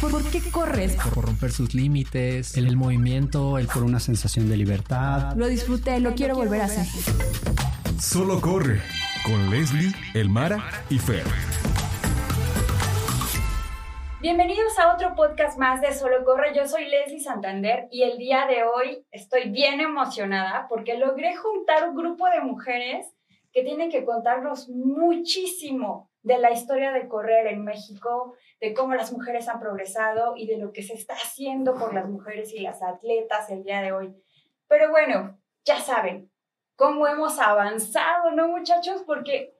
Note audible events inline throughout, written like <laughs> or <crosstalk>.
¿Por, qué corres? Por romper sus límites, el, movimiento, el por una sensación de libertad. Lo disfruté, lo, quiero, volver a hacer. Solo corre con Leslie, Elmara y Fer. Bienvenidos a otro podcast más de Solo Corre. Yo soy Leslie Santander y el día de hoy estoy bien emocionada porque logré juntar un grupo de mujeres que tienen que contarnos muchísimo de la historia de correr en México, de cómo las mujeres han progresado y de lo que se está haciendo por las mujeres y las atletas el día de hoy. Pero bueno, ya saben cómo hemos avanzado, ¿no, muchachos? Porque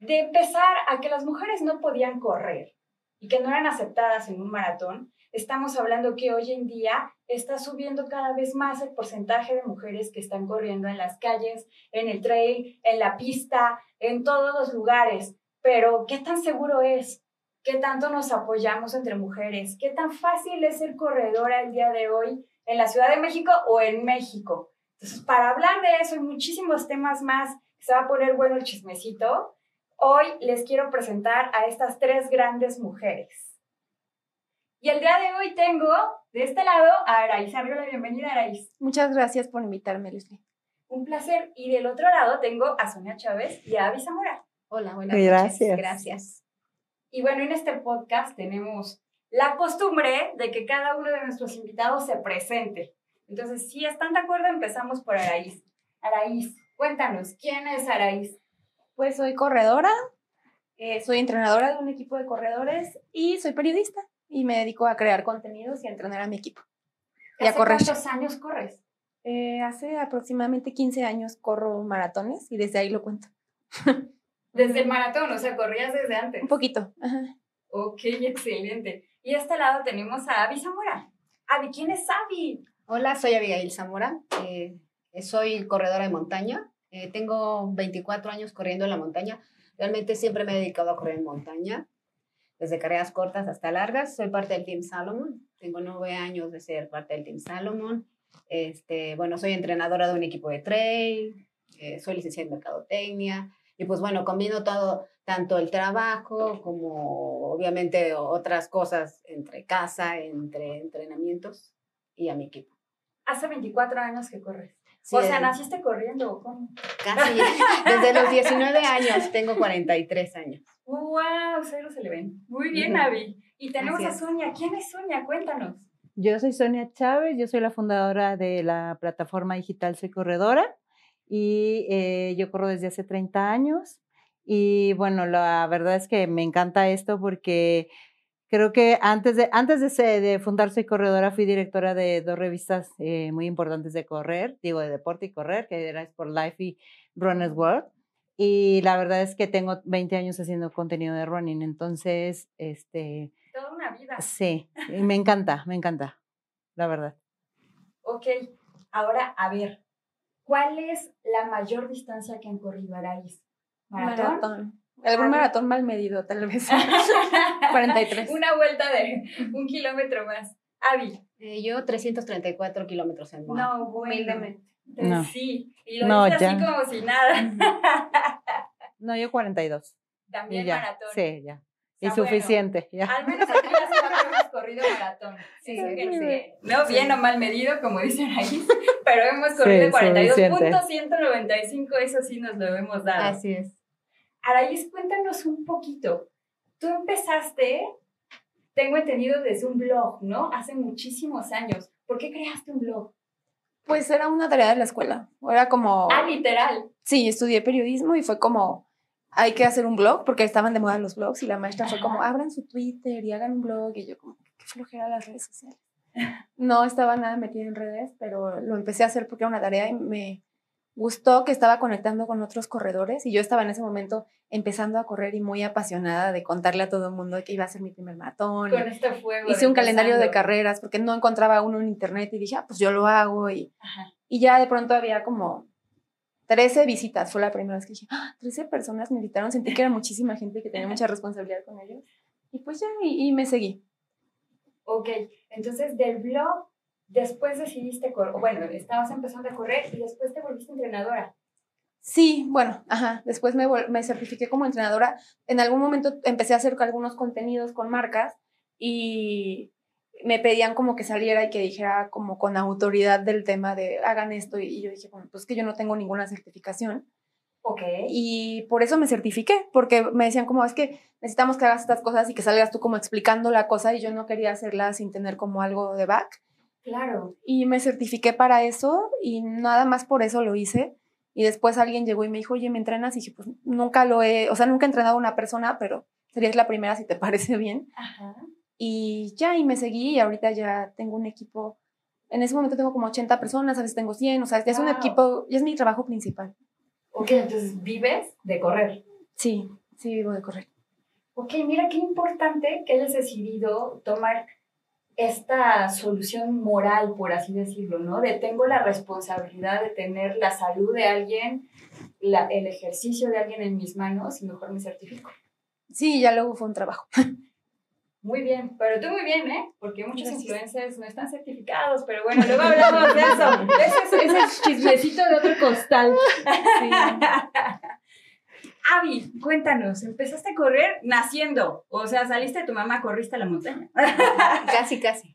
de empezar a que las mujeres no podían correr y que no eran aceptadas en un maratón, estamos hablando que hoy en día está subiendo cada vez más el porcentaje de mujeres que están corriendo en las calles, en el trail, en la pista, en todos los lugares. Pero, ¿qué tan seguro es? ¿Qué tanto nos apoyamos entre mujeres? ¿Qué tan fácil es ser corredora el día de hoy en la Ciudad de México o en México? Entonces, para hablar de eso y muchísimos temas más, se va a poner bueno el chismecito, hoy les quiero presentar a estas tres grandes mujeres. Y el día de hoy tengo de este lado a Araís. la bienvenida, Araís. Muchas gracias por invitarme, Leslie. Un placer. Y del otro lado tengo a Sonia Chávez y a Avi Zamora. Hola, buenas gracias. Gracias. Y bueno, en este podcast tenemos la costumbre de que cada uno de nuestros invitados se presente. Entonces, si están de acuerdo, empezamos por Araís. Araís, cuéntanos, ¿quién es Araís? Pues soy corredora, eh, soy entrenadora de un equipo de corredores y soy periodista y me dedico a crear contenidos y a entrenar a mi equipo. Y a correr. ¿Cuántos años corres? Eh, hace aproximadamente 15 años corro maratones y desde ahí lo cuento. <laughs> Desde el maratón, o sea, corrías desde antes. Un poquito. Ok, excelente. Y a este lado tenemos a Avi Zamora. Avi, ¿quién es Avi? Hola, soy Abigail Zamora. Eh, soy corredora de montaña. Eh, tengo 24 años corriendo en la montaña. Realmente siempre me he dedicado a correr en montaña desde carreras cortas hasta largas. Soy parte del Team Salomon. Tengo nueve años de ser parte del Team Salomon. Este, bueno, soy entrenadora de un equipo de trail, eh, soy licenciada en mercadotecnia y pues bueno, combino todo, tanto el trabajo como obviamente otras cosas entre casa, entre entrenamientos y a mi equipo. Hace 24 años que corres. o sea, ¿naciste corriendo o cómo? Casi, <laughs> desde los 19 años, tengo 43 años. ¡Wow! Cero se le ven. Muy bien, Avi. Y tenemos a Sonia. ¿Quién es Sonia? Cuéntanos. Yo soy Sonia Chávez, yo soy la fundadora de la plataforma digital Soy Corredora y eh, yo corro desde hace 30 años. Y bueno, la verdad es que me encanta esto porque creo que antes de, antes de, de fundar Soy Corredora fui directora de dos revistas eh, muy importantes de correr, digo de deporte y correr, que era Sport Life y Runner's World. Y la verdad es que tengo 20 años haciendo contenido de running, entonces, este... Toda una vida. Sí, me encanta, me encanta, la verdad. Ok, ahora, a ver, ¿cuál es la mayor distancia que han corrido, Araís? ¿Maratón? Maratón. Algún maratón mal medido, tal vez. <laughs> 43. Una vuelta de un kilómetro más. Avi. Eh, yo 334 kilómetros en No, humildemente. No. Sí, y lo no, así como si nada. <laughs> no, yo 42. También maratón. Sí, ya. Y suficiente, ya. Al menos aquí <laughs> corrido maratón. Sí, sí. No bien o mal medido, como dicen ahí, <laughs> pero hemos corrido sí, 42.195, eso sí nos lo hemos dado. Así es. Araís, cuéntanos un poquito. Tú empezaste, tengo entendido, desde un blog, ¿no? Hace muchísimos años. ¿Por qué creaste un blog? Pues era una tarea de la escuela. Era como. Ah, literal. Sí, estudié periodismo y fue como. Hay que hacer un blog porque estaban de moda los blogs y la maestra fue como, abran su Twitter y hagan un blog. Y yo, como, flojera las redes sociales. <laughs> No estaba nada metida en redes, pero lo empecé a hacer porque era una tarea y me gustó que estaba conectando con otros corredores y yo estaba en ese momento empezando a correr y muy apasionada de contarle a todo el mundo que iba a ser mi primer maratón. Con este fuego. Hice un calendario de carreras porque no encontraba uno en internet y dije, ah, pues yo lo hago y, y ya de pronto había como 13 visitas, fue la primera vez que dije, ah, 13 personas me invitaron, sentí que era muchísima gente que tenía mucha <laughs> responsabilidad con ellos y pues ya, y, y me seguí. Ok, entonces del blog después decidiste correr, bueno, estabas empezando a correr y después te volviste entrenadora. Sí, bueno, ajá. Después me, me certifiqué como entrenadora. En algún momento empecé a hacer algunos contenidos con marcas y me pedían como que saliera y que dijera como con autoridad del tema de hagan esto y yo dije, bueno, pues que yo no tengo ninguna certificación Ok. y por eso me certifiqué, porque me decían como es que necesitamos que hagas estas cosas y que salgas tú como explicando la cosa y yo no quería hacerla sin tener como algo de back Claro. y me certifiqué para eso y nada más por eso lo hice. Y después alguien llegó y me dijo, oye, ¿me entrenas? Y dije, pues nunca lo he, o sea, nunca he entrenado a una persona, pero serías la primera si te <laughs> parece bien. Ajá. Y ya, y me seguí y ahorita ya tengo un equipo. En ese momento tengo como 80 personas, a veces tengo 100, o sea, ya es un equipo, ya es mi trabajo principal. Ok, entonces vives de correr. Sí, sí, vivo de correr. Ok, mira qué importante que hayas decidido tomar esta solución moral, por así decirlo, ¿no? De tengo la responsabilidad de tener la salud de alguien, la- el ejercicio de alguien en mis manos y mejor me certifico. Sí, ya luego fue un trabajo. <laughs> Muy bien, pero tú muy bien, ¿eh? Porque muchos influencers no están certificados, pero bueno, luego hablamos de eso. <laughs> Ese es, chismecito de otro costal. <laughs> Avi, cuéntanos, ¿empezaste a correr naciendo? O sea, saliste de tu mamá, corriste a la montaña. <laughs> Casi, casi.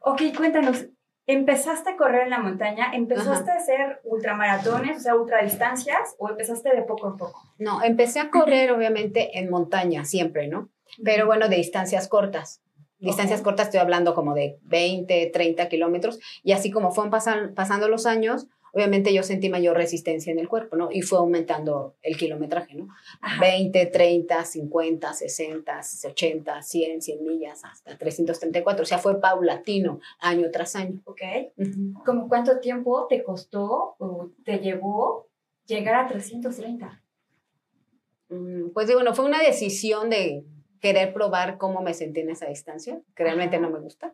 Ok, cuéntanos, ¿empezaste a correr en la montaña? ¿Empezaste a hacer ultramaratones, o sea, ultradistancias? ¿O empezaste de poco en poco? No, empecé a correr obviamente en montaña siempre, ¿no? Pero bueno, de distancias cortas. Distancias Ok. cortas estoy hablando como de 20, 30 kilómetros. Y así como fueron pasan- pasando los años, obviamente yo sentí mayor resistencia en el cuerpo, ¿no? Y fue aumentando el kilometraje, ¿no? Ajá. 20, 30, 50, 60, 80, 100, 100 millas, hasta 334. O sea, fue paulatino, año tras año. Ok. Ujú. ¿Cómo cuánto tiempo te costó o te llevó llegar a 330? Mm, Pues digo, no fue una decisión de querer probar cómo me sentí en esa distancia, que realmente no me gusta.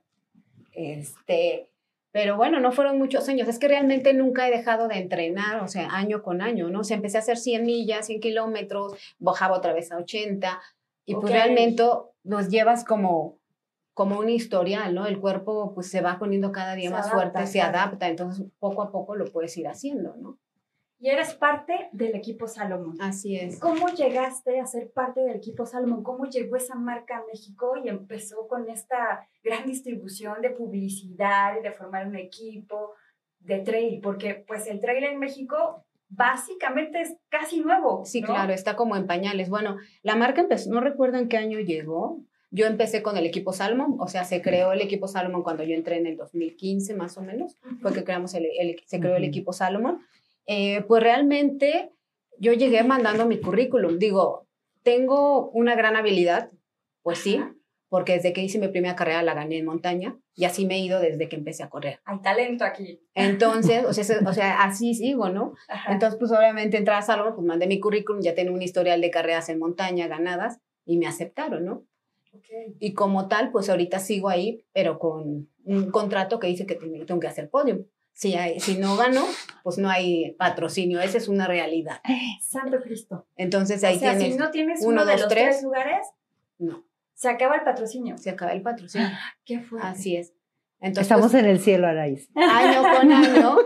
Este, pero bueno, no fueron muchos años. Es que realmente nunca he dejado de entrenar, o sea, año con año, ¿no? O sea, empecé a hacer 100 millas, 100 kilómetros, bajaba otra vez a 80, y pues Ok. realmente nos llevas como como un historial, ¿no? El cuerpo pues se va poniendo cada día Se más adapta, fuerte, se adapta, entonces poco a poco lo puedes ir haciendo, ¿no? Y eres parte del equipo Salomón. Así es. ¿Cómo llegaste a ser parte del equipo Salomón? ¿Cómo llegó esa marca a México y empezó con esta gran distribución de publicidad y de formar un equipo de trail? Porque pues el trail en México básicamente es casi nuevo. Sí, ¿no? claro, está como en pañales. Bueno, la marca empezó, no recuerdo en qué año llegó. Yo empecé con el equipo Salmon, o sea, se creó el equipo Salomon cuando yo entré en el 2015 más o menos, fue que creamos el, el- se creó el equipo Salomon. Eh, pues realmente yo llegué mandando mi currículum. Digo, tengo una gran habilidad, pues sí, porque desde que hice mi primera carrera la gané en montaña y así me he ido desde que empecé a correr. Hay talento aquí. Entonces, o sea, se- o sea, así sigo, ¿no? Ajá. Entonces, pues obviamente entré a Salomon, pues mandé mi currículum, ya tenía un historial de carreras en montaña ganadas y me aceptaron, ¿no? Y como tal, pues ahorita sigo ahí, pero con un contrato que dice que tengo tengo que hacer podium. Si, hay- si no gano, pues no hay patrocinio, esa es una realidad. Santo Cristo. Entonces ahí o sea, tienes, si no tienes uno, uno, de dos, los tres. tres lugares, no, se acaba el patrocinio. se acaba el patrocinio. <gasps> Qué fuerte. Así es. Entonces, Estamos pues, en el cielo, Araís. <laughs> año con año,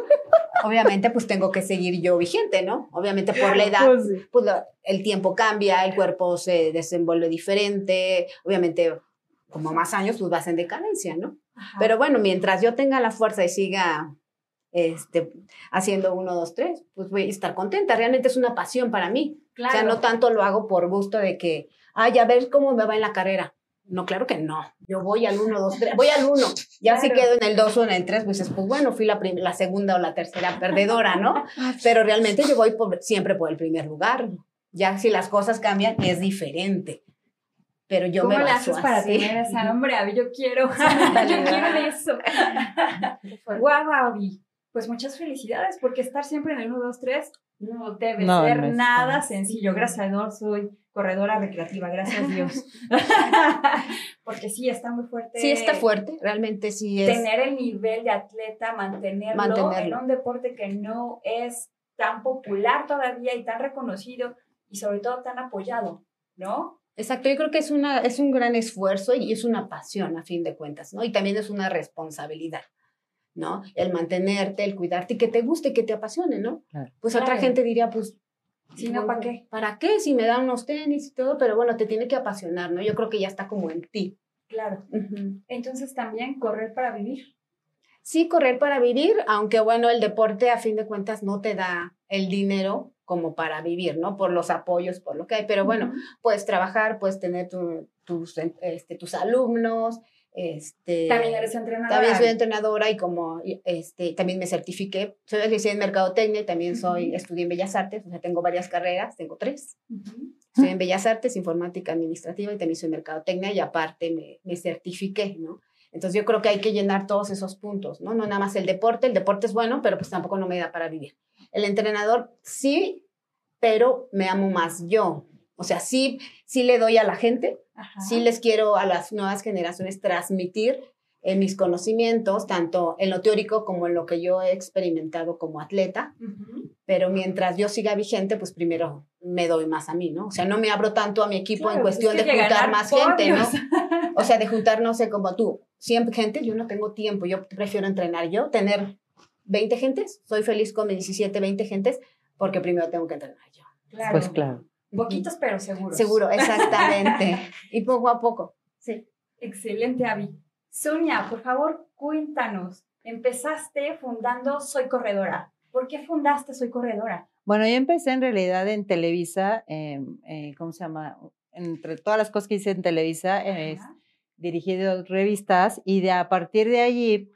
obviamente pues tengo que seguir yo vigente, ¿no? Obviamente por la edad, Pues sí. pues lo- el tiempo cambia, el cuerpo se desenvuelve diferente, obviamente como más años pues vas en decadencia, ¿no? Ajá. Pero bueno, mientras yo tenga la fuerza y siga este, haciendo uno, dos, tres, pues voy a estar contenta. Realmente es una pasión para mí. claro. O sea, no tanto lo hago por gusto de que, ay, a ver cómo me va en la carrera. No, claro que no. Yo voy al uno, dos, tres, voy al uno. Ya si Claro. quedo en el dos o en el tres, pues pues bueno, fui la, la segunda o la tercera perdedora, ¿no? <laughs> Pero realmente yo voy por- siempre por el primer lugar. Ya si las cosas cambian, es diferente. Pero yo ¿Cómo me baso haces para así. tener esa <laughs> hambre, Abby? Yo quiero, <laughs> yo quiero eso. Guau, Abby. Pues muchas felicidades, porque estar siempre en el 1, 2, 3 no debe No, ser no nada sencillo. Gracias a Dios soy corredora recreativa, gracias a Dios. <laughs> porque sí, está muy fuerte. Sí está fuerte, realmente sí es. Tener el nivel de atleta, mantenerlo, Mantenerlo. en un deporte que no es tan popular todavía y tan reconocido y sobre todo tan apoyado, ¿no? Exacto, yo creo que es, una, es un gran esfuerzo y es una pasión a fin de cuentas, ¿no? Y también es una responsabilidad, ¿no? El mantenerte, el cuidarte y que te guste, que te apasione, ¿no? Claro. Pues otra Claro. gente diría, pues... Si no, ¿para qué? ¿Para qué? Si me dan unos tenis y todo, pero bueno, te tiene que apasionar, ¿no? Yo creo que ya está como en ti. Claro. Entonces también correr para vivir. Sí, correr para vivir, aunque bueno, el deporte a fin de cuentas no te da el dinero como para vivir, ¿no? Por los apoyos, por lo que hay, pero bueno, puedes trabajar, puedes tener tu- tus, este, tus alumnos, este... También eres entrenadora. También soy entrenadora y como este, también me certifiqué, soy licenciada en Mercadotecnia y también soy, Ujú. estudié en Bellas Artes, o sea, tengo varias carreras, tengo tres. Ujú. Estoy en Bellas Artes, Informática Administrativa y también soy Mercadotecnia y aparte me, me certifiqué, ¿no? Entonces yo creo que hay que llenar todos esos puntos, ¿no? No nada más el deporte, el deporte es bueno, pero pues tampoco no me da para vivir. El entrenador sí, pero me amo más yo. O sea, sí, sí le doy a la gente, Ajá. sí les quiero a las nuevas generaciones transmitir eh, mis conocimientos, tanto en lo teórico como en lo que yo he experimentado como atleta, pero mientras yo siga vigente, pues primero me doy más a mí, ¿no? O sea, no me abro tanto a mi equipo Claro, en pues cuestión es que de juntar más gente, ¿no? O sea, de juntar, no sé, como tú, 100 gente, yo no tengo tiempo, yo prefiero entrenar yo, tener 20 gentes, soy feliz con mis 17, 20 gentes, porque primero tengo que entrenar yo. Claro. Pues claro. Poquitos pero seguros. Seguro, <laughs> exactamente. y poco a poco, sí. Excelente, Avi. Sonia, por favor, cuéntanos. Empezaste fundando Soy Corredora. ¿Por qué fundaste Soy Corredora? Bueno, yo empecé en realidad en Televisa, eh, eh, ¿cómo se llama? Entre todas las cosas que hice en Televisa, eh, Ajá. dirigí dos revistas y de a partir de allí,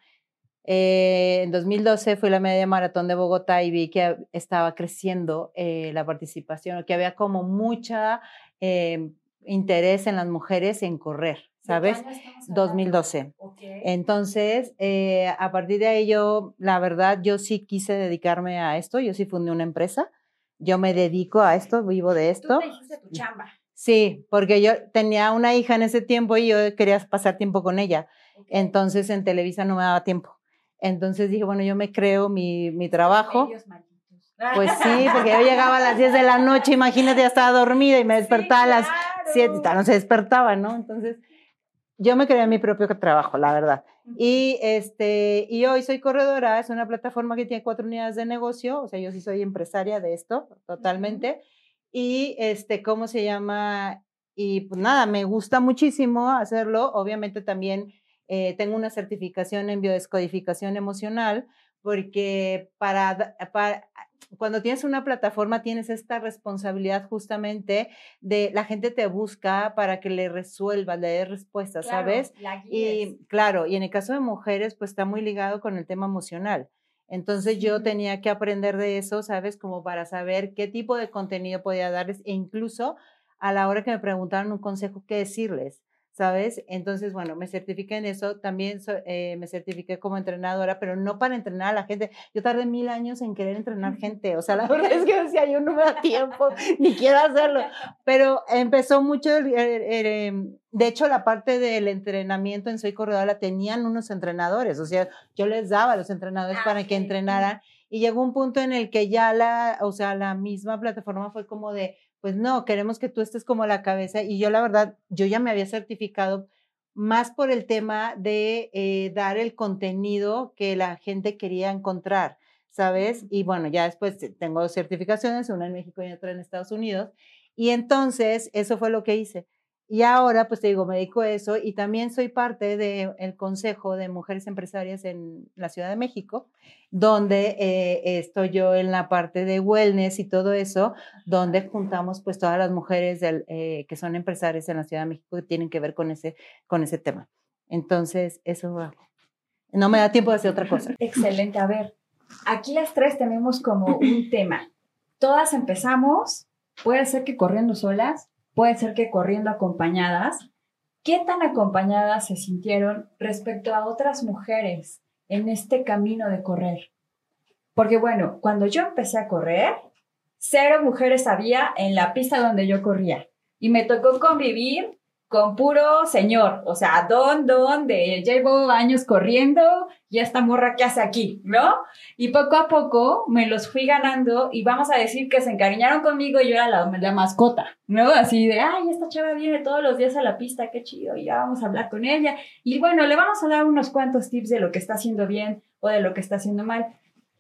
eh, en 2012 fui a la media maratón de Bogotá y vi que estaba creciendo eh, la participación, que había como mucha eh, interés en las mujeres en correr, ¿De qué ¿sabes? año estamos hablando? 2012. Ok. Entonces, eh, a partir de ahí yo, la verdad, yo sí quise dedicarme a esto, yo sí fundé una empresa, yo me dedico a esto, vivo de Tú esto. te dijiste tu chamba. Sí, porque yo tenía una hija en ese tiempo y yo quería pasar tiempo con ella. Entonces en Televisa no me daba tiempo. Entonces dije, bueno, yo me creo mi, mi trabajo. Pues sí, <laughs> porque yo llegaba a las 10 de la noche, imagínate, ya estaba dormida y me despertaba a las Sí, 7, claro. no se despertaba, ¿no? Entonces yo me creé mi propio trabajo, la verdad. Y, este, y hoy soy corredora, es una plataforma que tiene cuatro unidades de negocio, o sea, yo sí soy empresaria de esto, totalmente. Y, este, ¿cómo se llama? Y pues nada, me gusta muchísimo hacerlo. Obviamente también eh, tengo una certificación en biodescodificación emocional, porque para, cuando tienes una plataforma tienes esta responsabilidad justamente de la gente te busca para que le resuelvas, le des respuestas, Claro, ¿sabes? la. Y claro, y en el caso de mujeres, pues está muy ligado con el tema emocional. Entonces yo tenía que aprender de eso, ¿sabes? Como para saber qué tipo de contenido podía darles e incluso a la hora que me preguntaron un consejo, qué decirles, ¿sabes? Entonces, bueno, me certifiqué en eso. También so- eh, me certifiqué como entrenadora, pero no para entrenar a la gente. Yo tardé mil años en querer entrenar gente. O sea, la <laughs> verdad es que decía, yo no me da tiempo, ni quiero hacerlo. Pero empezó mucho, el- el- el, em, de hecho, la parte del entrenamiento en Soy Corredora la tenían unos entrenadores, o sea, yo les daba a los entrenadores Ah, para que ok. entrenaran y llegó un punto en el que ya la, o sea, la misma plataforma fue como de, pues no, queremos que tú estés como la cabeza y yo la verdad, yo ya me había certificado más por el tema de eh, dar el contenido que la gente quería encontrar, ¿sabes? Y bueno, ya después te- tengo dos certificaciones, una en México y otra en Estados Unidos. Y entonces, eso fue lo que hice. Y ahora, pues te digo, me dedico a eso y también soy parte del Consejo de Mujeres Empresarias en la Ciudad de México, donde eh, estoy yo en la parte de wellness y todo eso, donde juntamos pues todas las mujeres del, eh, que son empresarias en la Ciudad de México que tienen que ver con ese, con ese tema. Entonces, eso. No me da tiempo de hacer otra cosa. Excelente. A ver, aquí las tres tenemos como un tema. Todas empezamos, puede ser que corriendo solas, puede ser que corriendo acompañadas. ¿Qué tan acompañadas se sintieron respecto a otras mujeres en este camino de correr? Porque bueno, cuando yo empecé a correr, cero mujeres había en la pista donde yo corría. Y me tocó convivir con puro señor, o sea, don, don, de llevo años corriendo y esta morra que hace aquí, ¿no? Y poco a poco me los fui ganando y vamos a decir que se encariñaron conmigo y yo era la, la mascota, ¿no? Así de, ay, esta chava viene todos los días a la pista, qué chido, y ya vamos a hablar con ella. Y bueno, le vamos a dar unos cuantos tips de lo que está haciendo bien o de lo que está haciendo mal.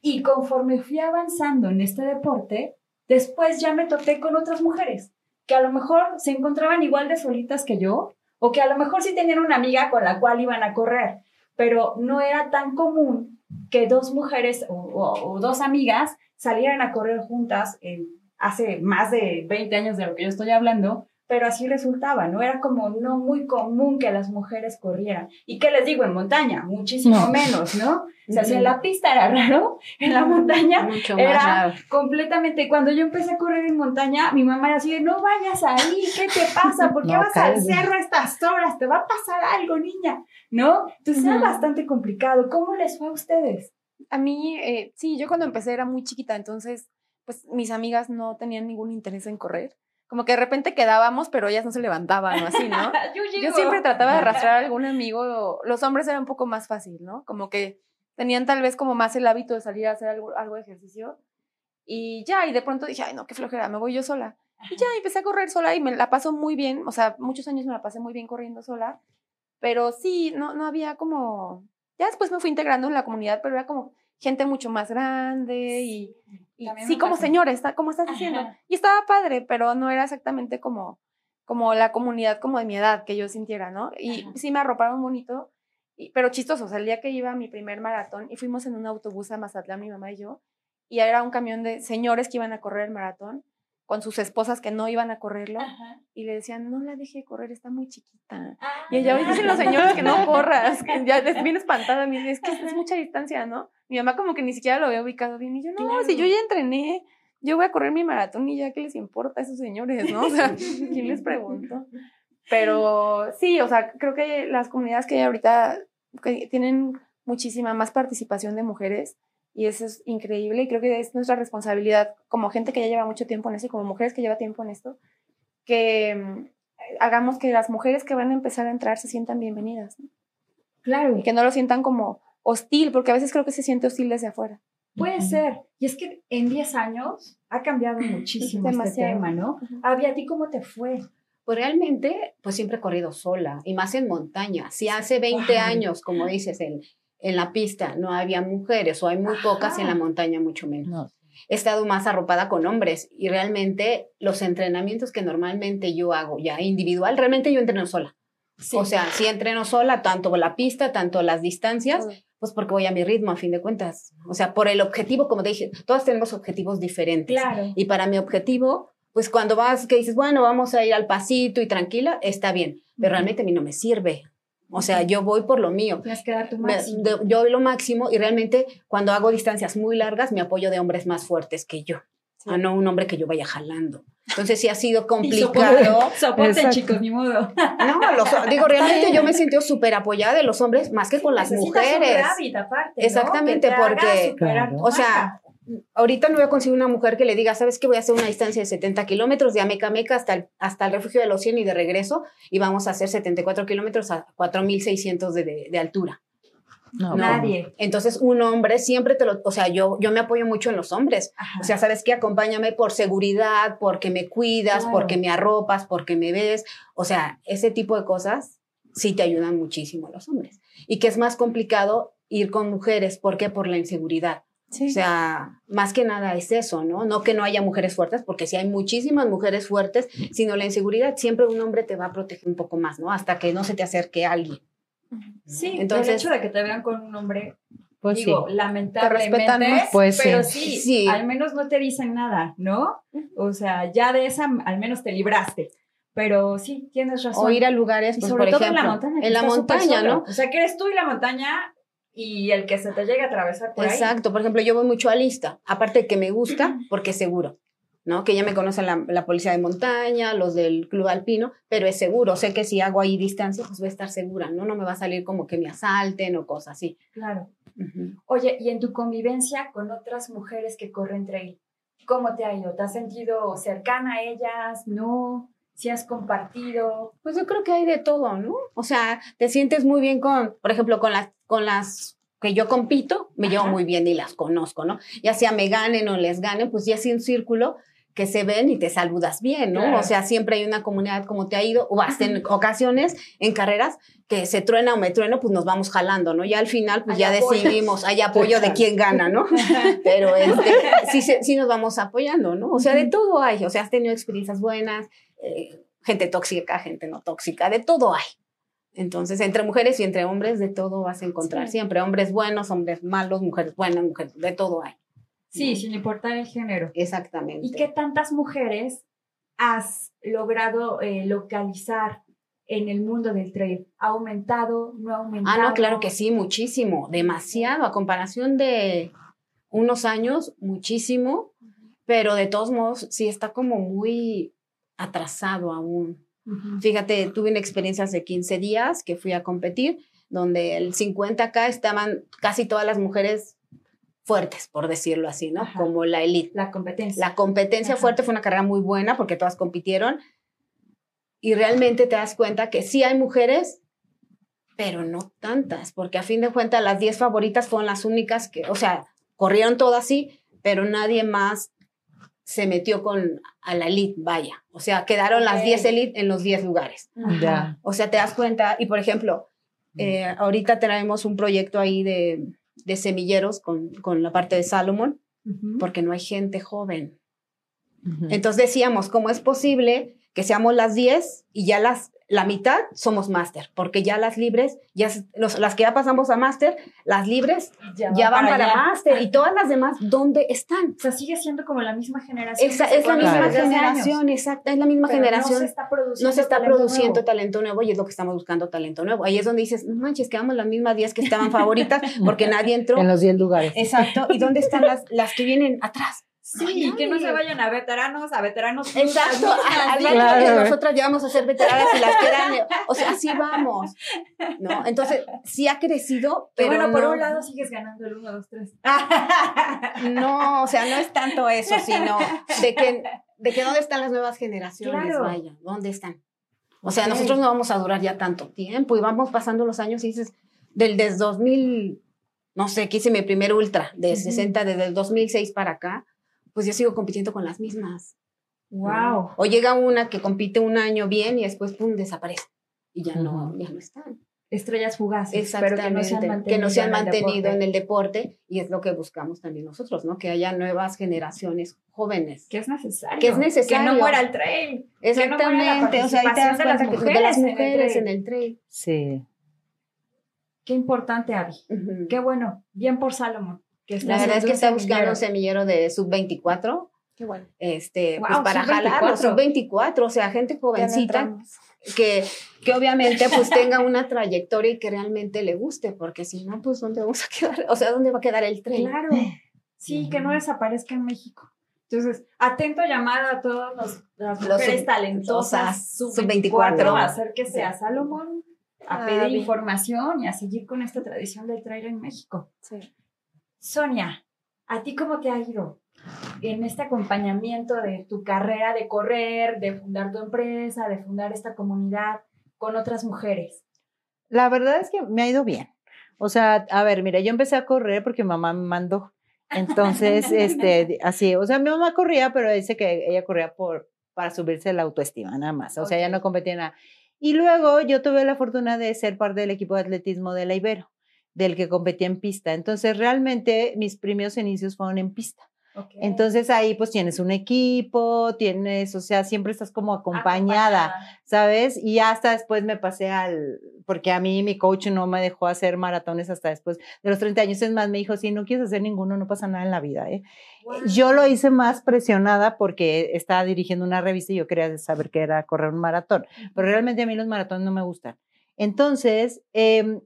Y conforme fui avanzando en este deporte, después ya me topé con otras mujeres que a lo mejor se encontraban igual de solitas que yo o que a lo mejor sí tenían una amiga con la cual iban a correr, pero no era tan común que dos mujeres o, dos amigas salieran a correr juntas hace más de 20 años de lo que yo estoy hablando, pero así resultaba, ¿no? Era como no muy común que las mujeres corrieran. ¿Y qué les digo? En montaña, muchísimo No. menos, ¿no? O sea, si en la pista era raro, <laughs> en la montaña Mucho más era raro. completamente. Cuando yo empecé a correr en montaña, mi mamá era así de, no vayas ahí, ¿qué te pasa? ¿Por qué No, vas al cerro a estas horas? Te va a pasar algo, niña, ¿no? Entonces era bastante complicado. ¿Cómo les fue a ustedes? A mí, eh, sí, yo cuando empecé era muy chiquita, entonces, pues mis amigas no tenían ningún interés en correr. Como que de repente quedábamos, pero ellas no se levantaban o así, ¿no? <laughs> yo, siempre trataba de arrastrar a algún amigo. Los hombres era un poco más fácil, ¿no? Como que tenían tal vez como más el hábito de salir a hacer algo, algo de ejercicio. Y ya, y de pronto dije, ay, no, qué flojera, me voy yo sola. Y ya empecé a correr sola y me la paso muy bien. O sea, muchos años me la pasé muy bien corriendo sola. Pero sí, no, no había como. Ya después me fui integrando en la comunidad, pero era como gente mucho más grande y, y sí, como señores, está- como estás diciendo. Ajá. Y estaba padre, pero no era exactamente como, como la comunidad como de mi edad que yo sintiera, ¿no? Y Ajá. sí me arroparon bonito, y- pero chistoso. O sea, el día que iba a mi primer maratón y fuimos en un autobús a Mazatlán, mi mamá y yo, y era un camión de señores que iban a correr el maratón con sus esposas que no iban a correrlo Ajá. y le decían, no la deje correr, está muy chiquita. Ah. Y ella, dicen los señores que no <laughs> corras, que ya les viene espantada, me dice, es que es mucha distancia, ¿no? Mi mamá como que ni siquiera lo había ubicado bien, y yo, no, si yo ya entrené, yo voy a correr mi maratón y ya, ¿qué les importa a esos señores, no? O sea, <laughs> ¿quién les pregunto? Pero sí, o sea, creo que las comunidades que hay ahorita que tienen muchísima más participación de mujeres y eso es increíble y creo que es nuestra responsabilidad como gente que ya lleva mucho tiempo en eso y como mujeres que lleva tiempo en esto, que mm, hagamos que las mujeres que van a empezar a entrar se sientan bienvenidas ¿no? Claro, y que no lo sientan como hostil, porque a veces creo que se siente hostil desde afuera. puede ser. Y es que en 10 años ha cambiado <clears throat> muchísimo este Demasiado. tema, ¿no? Avi, ¿a ti cómo te fue? Pues realmente, pues siempre he corrido sola y más en montaña. Si hace 20 Wow. años, como dices, en, en la pista no había mujeres o hay muy pocas, en la montaña mucho menos. No. He estado más arropada con hombres y realmente los entrenamientos que normalmente yo hago ya individual, realmente yo entreno sola. O sea, sí entreno sola, tanto la pista, tanto las distancias, pues porque voy a mi ritmo a fin de cuentas. O sea, por el objetivo, como te dije, todos tenemos objetivos diferentes. Claro. Y para mi objetivo, pues cuando vas, que dices, bueno, vamos a ir al pasito y tranquila, está bien, pero realmente a mí no me sirve. O sea, yo voy por lo mío. Tienes que dar tu máximo. yo doy lo máximo y realmente cuando hago distancias muy largas me apoyo de hombres más fuertes que yo, Sí. a no un hombre que yo vaya jalando. Entonces sí ha sido <laughs> complicado. soporte, chicos, ni modo. No, los- <laughs> digo, realmente yo me siento súper apoyada de los hombres más que con las Necesitas un mujeres. aparte, ¿no? Exactamente, Que te haga porque- Claro. O sea, ahorita no voy a conseguir una mujer que le diga, ¿sabes qué? Voy a hacer una distancia de 70 kilómetros de Ameca Meca hasta el, hasta el refugio de los 100 y de regreso y vamos a hacer 74 kilómetros a 4.600 de, de, de altura. No, Nadie. Entonces, un hombre siempre te lo, o sea, yo, yo me apoyo mucho en los hombres. Ajá. O sea, ¿sabes qué? Acompáñame por seguridad, porque me cuidas, Claro. porque me arropas, porque me ves. O sea, ese tipo de cosas sí te ayudan muchísimo a los hombres. Y que es más complicado ir con mujeres. ¿Por qué? Por la inseguridad. Sí. O sea, más que nada es eso, ¿no? No que no haya mujeres fuertes, porque sí hay muchísimas mujeres fuertes, sino la inseguridad. Siempre un hombre te va a proteger un poco más, ¿no? Hasta que no se te acerque alguien. Sí, Entonces- el hecho de que te vean con un hombre, Pues digo, sí. lamentablemente, respetan más. Pues pero sí. sí, Sí. al menos no te dicen nada, ¿no? O sea, ya de esa al menos te libraste. Pero sí, tienes razón. O ir a lugares, pues, sobre por todo ejemplo, en la montaña. en la montaña. ¿no? O sea, que eres tú y la montaña y el que se te llegue a atravesar por ahí. Exacto, por ejemplo, yo voy mucho a lista, aparte de que me gusta, porque es seguro, ¿no? Que ya me conocen la, la policía de montaña, los del club alpino, pero es seguro, sé que si hago ahí distancia, pues voy a estar segura, ¿no? No me va a salir como que me asalten o cosas así. Claro. Oye, y en tu convivencia con otras mujeres que corren trail, ¿cómo te ha ido? ¿Te has sentido cercana a ellas? ¿No? ¿Si has compartido? Pues yo creo que hay de todo, ¿no? O sea, te sientes muy bien con, por ejemplo, con las, con las que yo compito, me llevo Ajá. muy bien y las conozco, ¿no? Ya sea me ganen o les ganen, pues ya es un círculo que se ven y te saludas bien, ¿no? Claro. O sea, siempre hay una comunidad como te ha ido, o hasta en ocasiones, en carreras, que se truena o me trueno, pues nos vamos jalando, ¿no? Ya al final, pues Hay ya apoyo. decidimos, hay apoyo de quién gana, ¿no? <laughs> Pero este, <laughs> sí, nos vamos apoyando, ¿no? O sea, de todo hay, o sea, has tenido experiencias buenas, eh, gente tóxica, gente no tóxica, de todo hay. Entonces, entre mujeres y entre hombres, de todo vas a encontrar. Sí. Siempre hombres buenos, hombres malos, mujeres buenas, mujeres, de todo hay. Sí, sin importar el género. Exactamente. ¿Y qué tantas mujeres has logrado eh, localizar en el mundo del trade? ¿Ha aumentado? ¿No ha aumentado? Ah, no, claro que sí, muchísimo, demasiado, a comparación de unos años, muchísimo, pero de todos modos sí está como muy atrasado aún. Fíjate, tuve una experiencia hace 15 días que fui a competir, donde el 50K estaban casi todas las mujeres fuertes, por decirlo así, ¿no? Ajá. Como la elite. La competencia. La competencia Ajá. fuerte fue una carrera muy buena porque todas compitieron y realmente te das cuenta que sí hay mujeres, pero no tantas, porque a fin de cuentas las 10 favoritas fueron las únicas que, o sea, corrieron todas así, pero nadie más se metió con a la elite, vaya. O sea, quedaron las Ok. 10 elite en los 10 lugares. Ajá. Ya. O sea, te das cuenta, y por ejemplo, eh, ahorita traemos un proyecto ahí de, de semilleros con, con la parte de Salomon, Ujú. porque no hay gente joven. Entonces decíamos, ¿cómo es posible que seamos las 10 y ya las, la mitad somos máster? Porque ya las libres, ya, los- las que ya pasamos a máster, las libres ya, van para, allá. máster y todas las demás, ¿dónde están? O sea, sigue siendo como la misma generación. Esa, es la misma generación, exacta, es la misma pero generación. No se está produciendo, no se está talento produciendo nuevo. talento nuevo y es lo que estamos buscando, talento nuevo. Ahí es donde dices, no manches, quedamos las mismas 10 que estaban favoritas porque nadie entró. <laughs> En los 10 lugares. Exacto. ¿Y dónde están las, las que vienen atrás? Sí, que no se vayan a veteranos, a veteranos. Exacto, a al que nosotras ya vamos a ser veteranas y las que eran, o sea, así vamos, ¿no? Entonces, sí ha crecido, Pero bueno, por no- un lado sigues ganando el 1, 2, 3. no, o sea, no es tanto eso, sino de que, de que dónde están las nuevas generaciones, Claro. vaya, ¿dónde están? O sea, nosotros no vamos a durar ya tanto tiempo y vamos pasando los años y dices, del desde 2000, no sé, que hice mi primer ultra, de Ujú. 60, desde el 2006 para acá, pues yo sigo compitiendo con las mismas. wow. O llega una que compite un año bien y después, pum, desaparece. Y ya no, ya no están. Estrellas fugaces, pero Exactamente. que no se han mantenido, que no se han en el mantenido deporte. en el deporte y es lo que buscamos también nosotros, ¿no? Que haya nuevas generaciones jóvenes. Que es necesario. Que es necesario. Que no muera el trail. Exactamente, o sea, ahí te das de las que- de las mujeres en el mujeres trail. en el trail. Sí. Qué importante, Abby. Qué bueno. Bien por Salomón. Que La verdad es que está buscando semillero. un semillero de sub-24, Qué bueno. este, Wow, pues para jalarlo, sub-24. sub-24, o sea, gente jovencita que, que obviamente pues tenga una trayectoria y que realmente le guste, porque si no, pues ¿dónde vamos a quedar? O sea, ¿dónde va a quedar el tren? Claro. Sí, que no desaparezca en México. Entonces, atento llamado a todas los- las Los mujeres sub- talentosas sub- sub-24 sub-24. a acérquese a Salomón a Ah, pedir bien. información y a seguir con esta tradición del trail en México. Sí. Sonia, ¿a ti cómo te ha ido en este acompañamiento de tu carrera de correr, de fundar tu empresa, de fundar esta comunidad con otras mujeres? La verdad es que me ha ido bien. O sea, a ver, mira, yo empecé a correr porque mi mamá me mandó. Entonces, <laughs> este, así, o sea, mi mamá corría, pero dice que ella corría por, para subirse la autoestima, nada más. O sea, ella no competía en nada. Y luego yo tuve la fortuna de ser parte del equipo de atletismo de la Ibero, del que competía en pista. Entonces, realmente mis primeros inicios fueron en pista. Entonces ahí pues tienes un equipo, tienes, o sea, siempre estás como acompañada. ¿sabes? Y hasta después me pasé al, porque a mí mi coach no me dejó hacer maratones hasta después de los 30 años. Es más, me dijo, si no quieres hacer ninguno, no pasa nada en la vida, ¿eh? Wow. Yo lo hice más presionada porque estaba dirigiendo una revista y yo quería saber qué era correr un maratón, pero realmente a mí los maratones no me gustan. Entonces, em,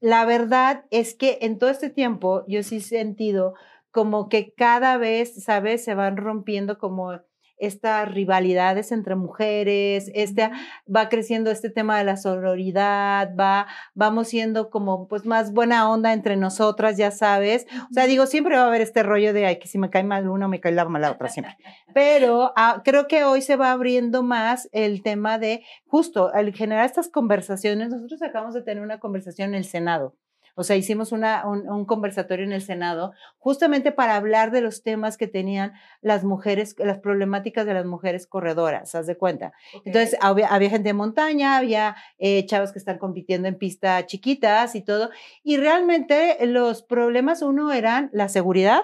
la verdad es que en todo este tiempo yo sí he sentido como que cada vez, ¿sabes? Se van rompiendo como estas rivalidades entre mujeres, este, va creciendo este tema de la sororidad, va, vamos siendo como pues más buena onda entre nosotras, ya sabes. O sea, digo, siempre va a haber este rollo de, ay, que si me cae mal una, me cae la mal la otra, siempre. <laughs> Pero ah, creo que hoy se va abriendo más el tema de, justo, al generar estas conversaciones, nosotros acabamos de tener una conversación en el Senado. O sea, hicimos una, un, un conversatorio en el Senado justamente para hablar de los temas que tenían las mujeres, las problemáticas de las mujeres corredoras, haz de cuenta. Ok. Entonces, había, había gente de montaña, había eh, chavos que están compitiendo en pista chiquitas y todo. Y realmente los problemas, uno, eran la seguridad,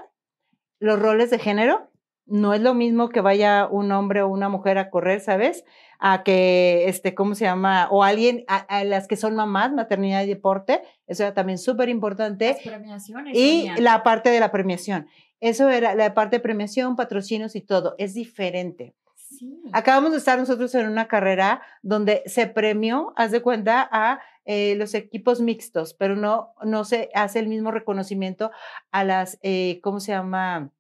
los roles de género. No es lo mismo que vaya un hombre o una mujer a correr, ¿sabes? A que, este, ¿cómo se llama? O alguien, a, a las que son mamás, maternidad y deporte, eso era también súper importante. Las premiaciones. Y la parte de la premiación. Eso era la parte de premiación, patrocinios y todo. Es diferente. Sí. Acabamos de estar nosotros en una carrera donde se premió, haz de cuenta, a eh, los equipos mixtos, pero no, no se hace el mismo reconocimiento a las, eh, ¿cómo se llama?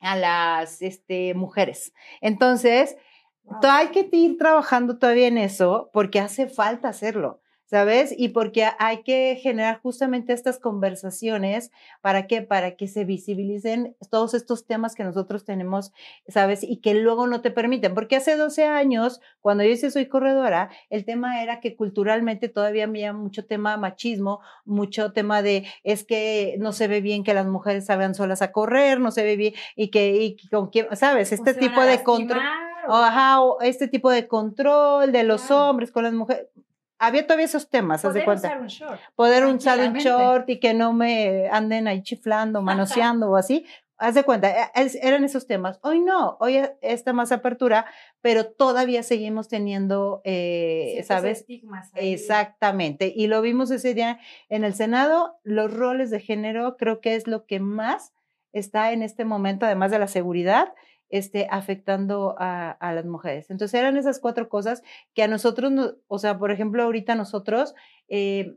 A las este, mujeres. Entonces, Wow. hay que ir trabajando todavía en eso porque hace falta hacerlo, ¿sabes? Y porque hay que generar justamente estas conversaciones para que para que se visibilicen todos estos temas que nosotros tenemos, ¿sabes? Y que luego no te permiten, porque hace 12 años, cuando yo hice Soy Corredora, el tema era que culturalmente todavía había mucho tema machismo, mucho tema de es que no se ve bien que las mujeres salgan solas a correr, no se ve bien y que y que con quién, ¿sabes? Este tipo de control. O- ajá, o este tipo de control de los Claro. hombres con las mujeres. Había todavía esos temas, haz de cuenta. usar un short. Poder usar un short y que no me anden ahí chiflando, manoseando o así. Haz de cuenta, e- es- eran esos temas. Hoy no, hoy e- está más apertura, pero todavía seguimos teniendo, eh, Ciertos ¿sabes? estigmas ahí. Exactamente. Y lo vimos ese día en el Senado. Los roles de género creo que es lo que más está en este momento, además de la seguridad, este, afectando a, a las mujeres. Entonces eran esas cuatro cosas que a nosotros, nos- o sea, por ejemplo, ahorita nosotros, eh,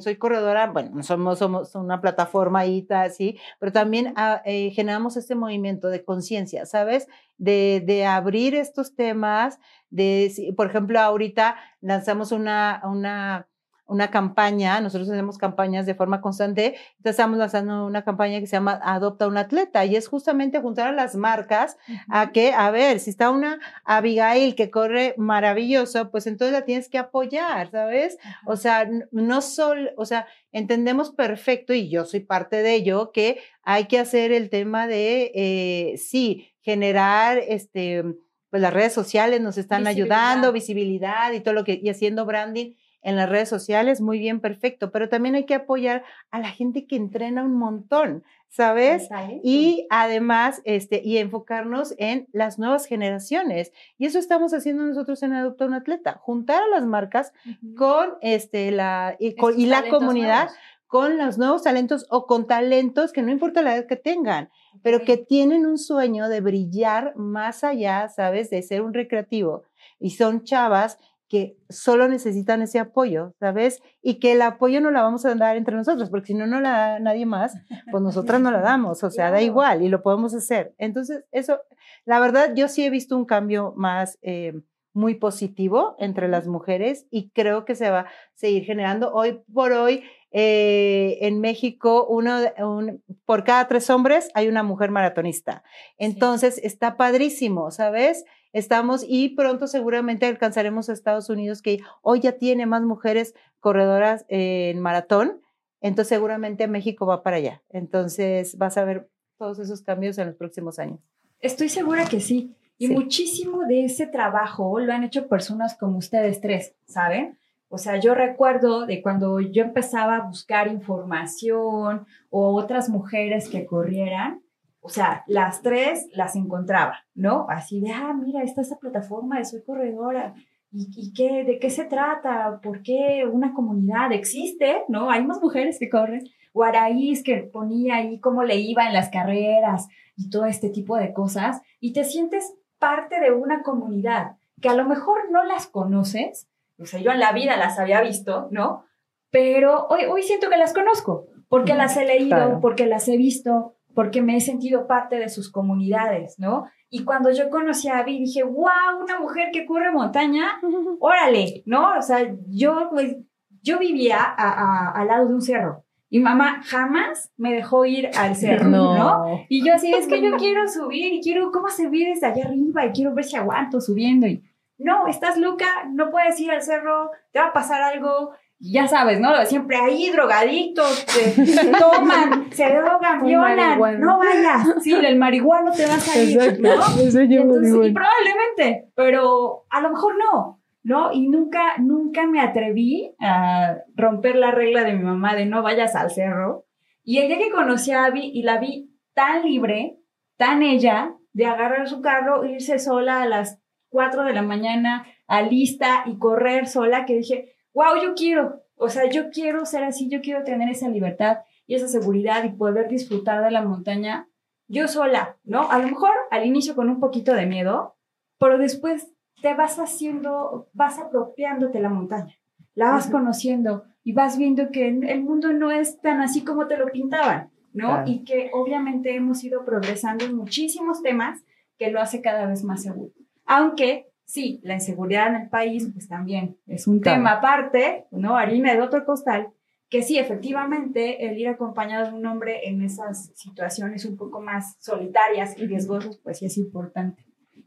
Soy Corredora, bueno, no somos, somos una plataforma ta- así, pero también eh, generamos este movimiento de conciencia, ¿sabes? De, de abrir estos temas, de, por ejemplo, ahorita lanzamos una, una, una campaña, nosotros hacemos campañas de forma constante, entonces estamos lanzando una campaña que se llama Adopta un atleta y es justamente juntar a las marcas a que, a ver, si está una Abigail que corre maravilloso, pues entonces la tienes que apoyar, ¿sabes? O sea, no solo, o sea, entendemos perfecto y yo soy parte de ello que hay que hacer el tema de, eh, sí, generar, este, pues las redes sociales nos están ayudando, visibilidad y todo lo que, y haciendo branding en las redes sociales, muy bien, perfecto, pero también hay que apoyar a la gente que entrena un montón, ¿sabes? Y además, este, y enfocarnos en las nuevas generaciones. Y eso estamos haciendo nosotros en Adopta un Atleta, juntar a las marcas con este, la, y, con- y la comunidad nuevos. con los nuevos talentos o con talentos que no importa la edad que tengan, pero que tienen un sueño de brillar más allá, ¿sabes? De ser un recreativo. Y son chavas que solo necesitan ese apoyo, ¿sabes? Y que el apoyo no la vamos a dar entre nosotros, porque si no, no la da nadie más, pues nosotras no la <laughs> damos, o sea, da igual y lo podemos hacer. Entonces, eso, la verdad, yo sí he visto un cambio más eh, muy positivo entre las mujeres y creo que se va a seguir generando. Hoy por hoy, eh, en México, uno, un- por cada tres hombres hay una mujer maratonista. Entonces, está padrísimo, ¿sabes? Estamos y pronto seguramente alcanzaremos a Estados Unidos, que hoy ya tiene más mujeres corredoras en maratón. Entonces, seguramente México va para allá. Entonces, vas a ver todos esos cambios en los próximos años. Estoy segura que sí. Y Sí. muchísimo de ese trabajo lo han hecho personas como ustedes tres, ¿saben? O sea, yo recuerdo de cuando yo empezaba a buscar información o otras mujeres que corrieran, o sea, las tres las encontraba, ¿no? Así de, ah, mira, está esa plataforma de Soy Corredora. ¿Y, y qué, de qué se trata? ¿Por qué una comunidad existe? ¿No? Hay más mujeres que corren. O Araíz que ponía ahí cómo le iba en las carreras y todo este tipo de cosas. Y te sientes parte de una comunidad que a lo mejor no las conoces. O sea, yo en la vida las había visto, ¿no? Pero hoy, hoy siento que las conozco, porque las he leído, Claro. porque las he visto, porque me he sentido parte de sus comunidades, ¿no? Y cuando yo conocí a Abby, dije, wow, una mujer que corre montaña, <laughs> órale, ¿no? O sea, yo, pues, yo vivía a- a- al lado de un cerro. Y mamá jamás me dejó ir al cerro, ¿no? Y yo así, es que yo quiero subir y quiero, ¿cómo subir desde allá arriba? Y quiero ver si aguanto subiendo. Y no, estás loca, no puedes ir al cerro, te va a pasar algo. Ya sabes, ¿no? Siempre ahí drogadictos, que <laughs> toman, se drogan, violan, no vayas. Sí, el marihuano te va a salir, ¿no? Y entonces, y probablemente, pero a lo mejor no, ¿no? Y nunca, nunca me atreví a romper la regla de mi mamá de no vayas al cerro. Y el día que conocí a Abby y la vi tan libre, tan ella, de agarrar su carro, irse sola a las 4 de la mañana a lista y correr sola que dije, wow, yo quiero, o sea, yo quiero ser así, yo quiero tener esa libertad y esa seguridad y poder disfrutar de la montaña yo sola, ¿no? A lo mejor al inicio con un poquito de miedo, pero después te vas haciendo, vas apropiándote la montaña, la vas conociendo y vas viendo que el mundo no es tan así como te lo pintaban, ¿no? Claro. Y que obviamente hemos ido progresando en muchísimos temas que lo hace cada vez más seguro. Aunque sí, la inseguridad en el país pues también es un Claro. tema aparte, ¿no? Harina de otro costal, que sí, efectivamente, el ir acompañado de un hombre en esas situaciones un poco más solitarias y riesgosas, pues sí es importante.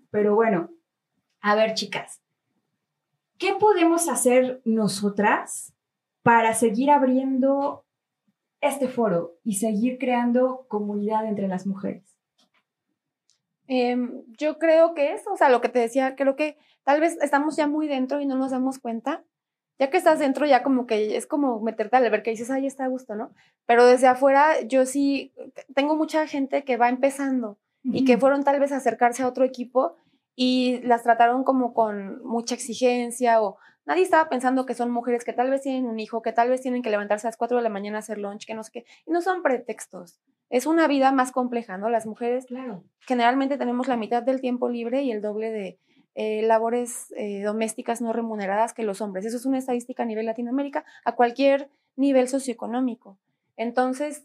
Pero bueno, a ver, chicas, ¿qué podemos hacer nosotras para seguir abriendo este foro y seguir creando comunidad entre las mujeres? Em, yo creo que eso, o sea, lo que te decía, creo que tal vez estamos ya muy dentro y no nos damos cuenta. Ya que estás dentro, ya como que es como meterte al ver que dices, ay, está a gusto, ¿no? Pero desde afuera, yo sí tengo mucha gente que va empezando y que fueron tal vez a acercarse a otro equipo y las trataron como con mucha exigencia o nadie estaba pensando que son mujeres que tal vez tienen un hijo, que tal vez tienen que levantarse a las 4 de la mañana a hacer lunch, que no sé qué, y no son pretextos. Es una vida más compleja, ¿no? Las mujeres Claro. generalmente tenemos la mitad del tiempo libre y el doble de eh, labores eh, domésticas no remuneradas que los hombres. Eso es una estadística a nivel Latinoamérica, a cualquier nivel socioeconómico. Entonces,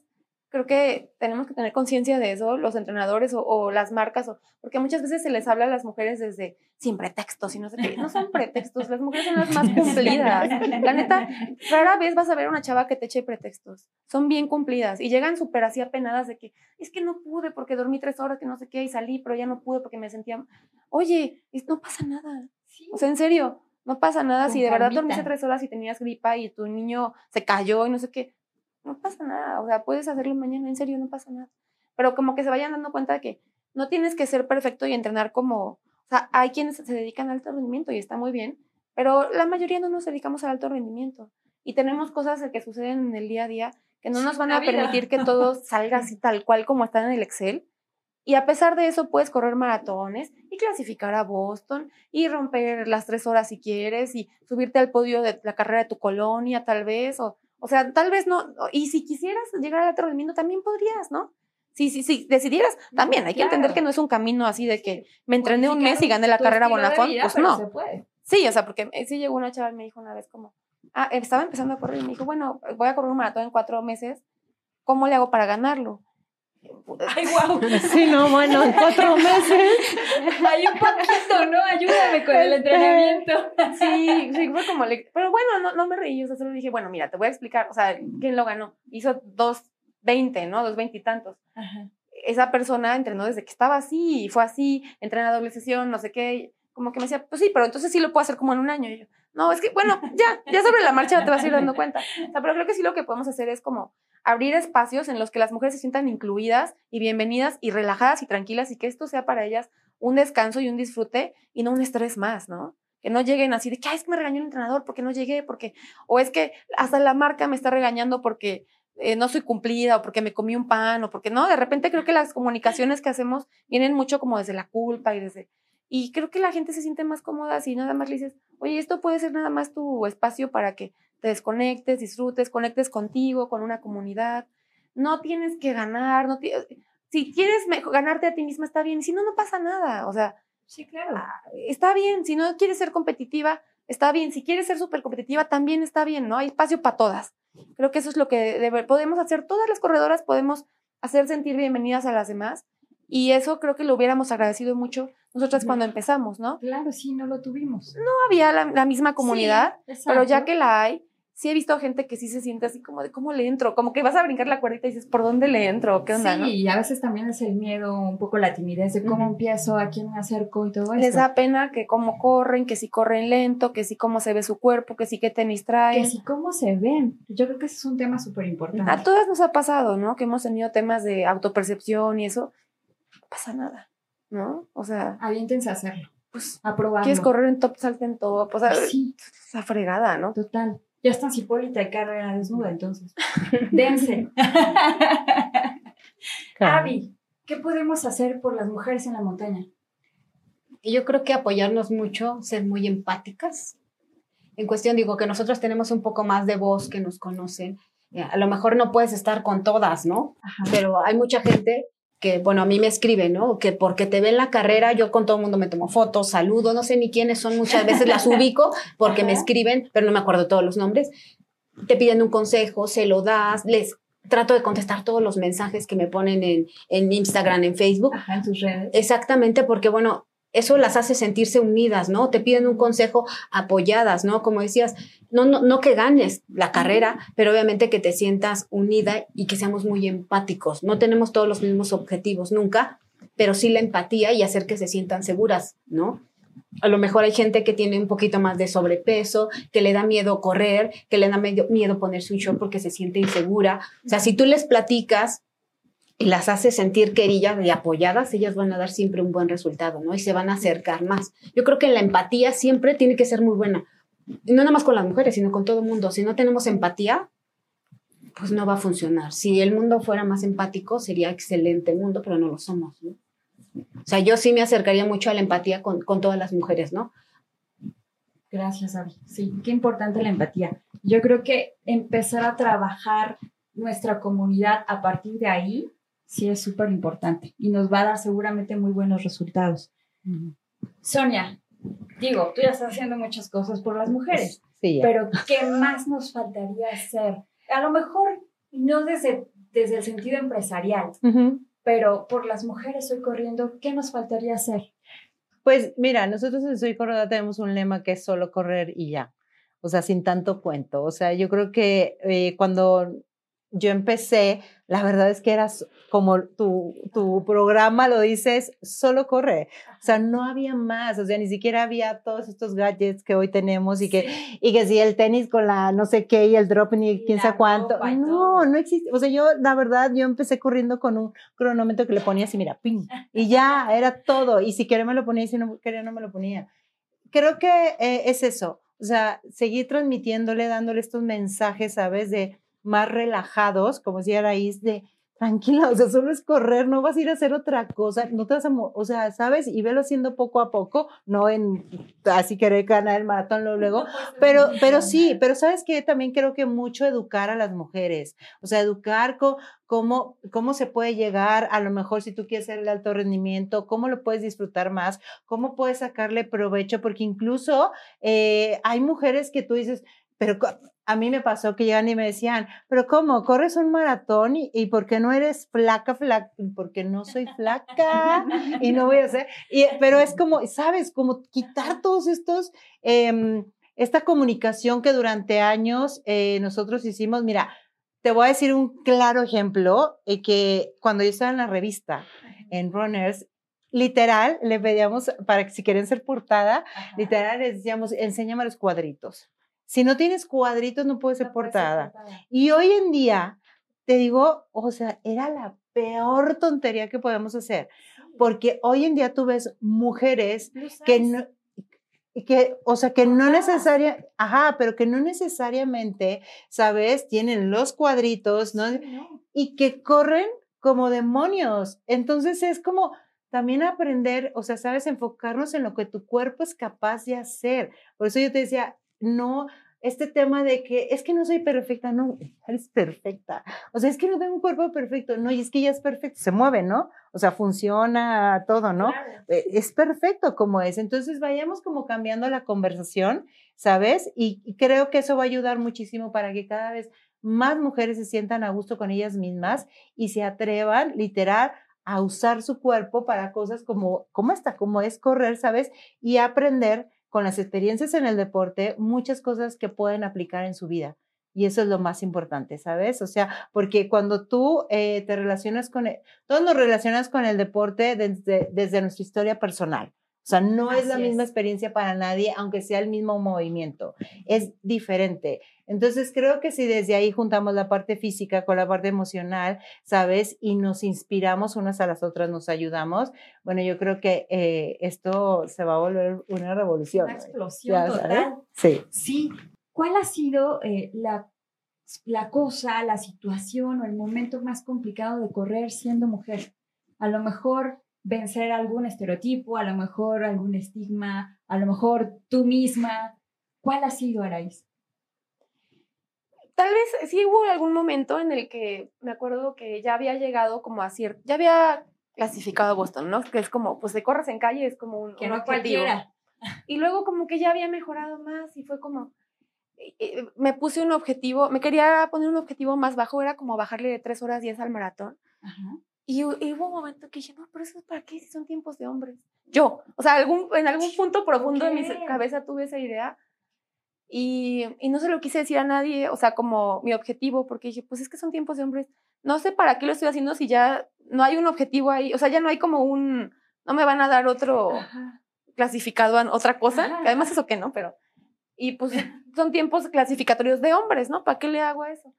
creo que tenemos que tener conciencia de eso, los entrenadores o, o las marcas, o, porque muchas veces se les habla a las mujeres desde sin pretextos y no sé qué. No son pretextos, las mujeres son las más <laughs> cumplidas. La neta, rara vez vas a ver a una chava que te eche pretextos. Son bien cumplidas y llegan súper así apenadas de que es que no pude porque dormí tres horas, que no sé qué, y salí, pero ya no pude porque me sentía. Oye, no pasa nada. O sea, en serio, no pasa nada. Con si de verdad dormiste tres horas y tenías gripa y tu niño se cayó y no sé qué, no pasa nada. O sea, puedes hacerlo mañana, en serio, no pasa nada. Pero como que se vayan dando cuenta de que no tienes que ser perfecto y entrenar como. O sea, hay quienes se dedican al alto rendimiento y está muy bien, pero la mayoría no nos dedicamos al alto rendimiento. Y tenemos cosas que suceden en el día a día que no nos van a permitir que <laughs> todo salga así tal cual como está en el Excel. Y a pesar de eso, puedes correr maratones y clasificar a Boston y romper las tres horas si quieres y subirte al podio de la carrera de tu colonia, tal vez. O, o sea, tal vez no. Y si quisieras llegar al alto rendimiento, también podrías, ¿no? Si, si, si decidieras, también hay que entender que no es un camino así de que me entrené un mes y gané la carrera Bonafont. Pues no. se puede. Sí, o sea, porque eh, sí llegó una chava y me dijo una vez como, ah, estaba empezando a correr y me dijo, bueno, voy a correr un maratón en cuatro meses, ¿cómo le hago para ganarlo? Ay, wow. <laughs> Sí, no, bueno, en cuatro <laughs> meses. Hay un poquito, ¿no? Ayúdame con el entrenamiento. Sí, sí, fue como, le- pero bueno, no, no me reí, o sea, solo dije, bueno, mira, te voy a explicar, o sea, ¿quién lo ganó? Hizo dos veinte, ¿no? Dos veintitantos. Esa persona entrenó desde que estaba así y fue así, entrena doble sesión, no sé qué, como que me decía, pues sí, pero entonces sí lo puedo hacer como en un año. Y yo, no, es que, bueno, ya, ya sobre la marcha te vas a ir dando cuenta. O sea, pero creo que sí lo que podemos hacer es como abrir espacios en los que las mujeres se sientan incluidas y bienvenidas y relajadas y tranquilas y que esto sea para ellas un descanso y un disfrute y no un estrés más, ¿no? Que no lleguen así de que, es que me regañó el entrenador porque no llegué, porque, o es que hasta la marca me está regañando porque eh, no soy cumplida o porque me comí un pan o porque no, de repente creo que las comunicaciones que hacemos vienen mucho como desde la culpa y desde... Y creo que la gente se siente más cómoda si nada más le dices, oye, esto puede ser nada más tu espacio para que te desconectes, disfrutes, conectes contigo, con una comunidad. No tienes que ganar, no si quieres ganarte a ti misma está bien, si no, no pasa nada. O sea, Sí, claro. ah, está bien, si no quieres ser competitiva, está bien, si quieres ser súper competitiva, también está bien, ¿no? Hay espacio para todas. Creo que eso es lo que podemos hacer, todas las corredoras podemos hacer sentir bienvenidas a las demás y eso creo que lo hubiéramos agradecido mucho nosotras cuando empezamos, ¿no? Claro, sí, no lo tuvimos. No había la, la misma comunidad, Sí, pero ya que la hay, sí he visto gente que sí se siente así como de cómo le entro, como que vas a brincar la cuerdita y dices, ¿por dónde le entro? ¿Qué onda? sí, no? y a veces también es el miedo, un poco la timidez de cómo empiezo, a quién me acerco y todo Les eso. da pena que cómo corren, que si corren lento, que si cómo se ve su cuerpo, que si qué tenis traen. Que si cómo se ven. Yo creo que ese es un tema súper importante. A todas nos ha pasado, ¿no? Que hemos tenido temas de autopercepción y eso. No pasa nada, ¿no? O sea, Aviéntense a hacerlo, pues, a probarlo. quieres correr en top, salte en top. O sea, Sí, esa fregada, ¿no? total. Ya está Hipólita y carrera desnuda, entonces. Dense. <laughs> Avi, ¿qué podemos hacer por las mujeres en la montaña? Yo creo que apoyarnos mucho, ser muy empáticas. En cuestión, digo, que nosotros tenemos un poco más de voz que nos conocen. Eh, A lo mejor no puedes estar con todas, ¿no? Pero hay mucha gente que, bueno, a mí me escribe, ¿no? Que porque te ven la carrera, yo con todo el mundo me tomo fotos, saludo, no sé ni quiénes son, muchas veces las <laughs> ubico porque me escriben, pero no me acuerdo todos los nombres. Te piden un consejo, se lo das, les trato de contestar todos los mensajes que me ponen en, en Instagram, en Facebook. Ajá, en tus redes. Exactamente, porque bueno, eso las hace sentirse unidas, ¿no? Te piden un consejo apoyadas, ¿no? Como decías, no, no, no que ganes la carrera, pero obviamente que te sientas unida y que seamos muy empáticos. No tenemos todos los mismos objetivos nunca, pero sí la empatía y hacer que se sientan seguras, ¿no? A lo mejor hay gente que tiene un poquito más de sobrepeso, que le da miedo correr, que le da medio- miedo ponerse un short porque se siente insegura. O sea, si tú les platicas y las haces sentir queridas y apoyadas, ellas van a dar siempre un buen resultado, ¿no? Y se van a acercar más. Yo creo que la empatía siempre tiene que ser muy buena. Y no nada más con las mujeres, sino con todo el mundo. Si no tenemos empatía, pues no va a funcionar. Si el mundo fuera más empático, sería excelente el mundo, pero no lo somos, ¿no? O sea, yo sí me acercaría mucho a la empatía con, con todas las mujeres, ¿no? Gracias, Abby. Sí, qué importante la empatía. Yo creo que empezar a trabajar nuestra comunidad a partir de ahí sí es súper importante y nos va a dar seguramente muy buenos resultados. Sonia, digo, tú ya estás haciendo muchas cosas por las mujeres, Sí, pero ¿qué más nos faltaría hacer? A lo mejor no desde, desde el sentido empresarial, pero por las mujeres hoy corriendo, ¿qué nos faltaría hacer? Pues mira, nosotros en Soy Corredora tenemos un lema que es solo correr y ya. O sea, sin tanto cuento. O sea, yo creo que eh, cuando yo empecé, la verdad es que eras como tu, tu programa lo dices, solo corre. O sea, no había más, o sea, ni siquiera había todos estos gadgets que hoy tenemos y que, y que si el tenis con la no sé qué y el drop ni quién sabe cuánto. No, no existe. O sea, yo, la verdad, yo empecé corriendo con un cronómetro que le ponía así, mira, ping, y ya, era todo. Y si quería me lo ponía y si no quería no me lo ponía. Creo que eh, es eso, o sea, seguir transmitiéndole, dándole estos mensajes, ¿sabes? De más relajados, como decía Raíz, de tranquila, o sea, solo es correr, no vas a ir a hacer otra cosa, no te vas a, o sea, ¿sabes? Y velo haciendo poco a poco, no en así querer ganar el maratón luego, pero, pero sí, pero sabes que también creo que mucho educar a las mujeres, o sea, educar co- cómo, cómo se puede llegar, a lo mejor si tú quieres hacer el alto rendimiento, cómo lo puedes disfrutar más, cómo puedes sacarle provecho, porque incluso eh, hay mujeres que tú dices, pero a mí me pasó que llegan y me decían, pero ¿cómo? ¿Corres un maratón y, y por qué no eres flaca, flaca? Porque no soy flaca y no voy a. Y, pero es como, ¿sabes? Como quitar todos estos, em, esta comunicación que durante años eh, nosotros hicimos. Mira, te voy a decir un claro ejemplo, eh, que cuando yo estaba en la revista, en Runners, literal, le pedíamos para que si quieren ser portada, Ajá. literal les decíamos, enséñame los cuadritos. Si no tienes cuadritos, no puedes ser No puede ser portada. Y hoy en día, te digo, o sea, era la peor tontería que podemos hacer, porque hoy en día tú ves mujeres que no, que, o sea, que no necesaria, ajá, pero que no necesariamente, ¿sabes? Tienen los cuadritos, ¿no? Sí, no. y que corren como demonios. Entonces es como también aprender, o sea, sabes, enfocarnos en lo que tu cuerpo es capaz de hacer. Por eso yo te decía, no, este tema de que es que no soy perfecta, no, eres perfecta. O sea, es que no tengo un cuerpo perfecto, no, y es que ya es perfecto, se mueve, ¿no? O sea, funciona todo, ¿no? Claro. eh, es perfecto como es. Entonces vayamos como cambiando la conversación, ¿sabes? Y, y creo que eso va a ayudar muchísimo para que cada vez más mujeres se sientan a gusto con ellas mismas y se atrevan literal a usar su cuerpo para cosas como, como esta, como es correr, ¿sabes? Y aprender con las experiencias en el deporte muchas cosas que pueden aplicar en su vida. Y eso es lo más importante, ¿sabes? O sea, porque cuando tú eh, te relacionas con, el- todos nos relacionas con el deporte desde, desde nuestra historia personal. O sea, no es la misma experiencia para nadie, aunque sea el mismo movimiento. Es diferente. Entonces, creo que si desde ahí juntamos la parte física con la parte emocional, ¿sabes? Y nos inspiramos unas a las otras, nos ayudamos, bueno, yo creo que eh, esto se va a volver una revolución. Una explosión sabes. total. Sí. Sí. ¿Cuál ha sido eh, la, la cosa, la situación o el momento más complicado de correr siendo mujer? A lo mejor vencer algún estereotipo, a lo mejor algún estigma, a lo mejor tú misma. ¿Cuál ha sido, Araís? Tal vez sí hubo algún momento en el que me acuerdo que ya había llegado como a cierto, ya había clasificado a Boston, ¿no? Que es como, pues de corres en calle es como un, Que un no objetivo. cualquiera. Y luego como que ya había mejorado más y fue como, eh, eh, me puse un objetivo, me quería poner un objetivo más bajo, era como bajarle de 3 horas 10 al maratón. Ajá. Y, y hubo un momento que dije, no, pero eso es para qué si son tiempos de hombres. Yo, o sea, algún, en algún punto profundo de mi cabeza tuve esa idea y, y no se lo quise decir a nadie, o sea, como mi objetivo, porque dije, pues es que son tiempos de hombres. No sé para qué lo estoy haciendo si ya no hay un objetivo ahí, o sea, ya no hay como un, no me van a dar otro Ajá. clasificado a otra cosa, Ajá, que además eso que no, pero... Y pues <laughs> son tiempos clasificatorios de hombres, ¿no? ¿Para qué le hago a eso?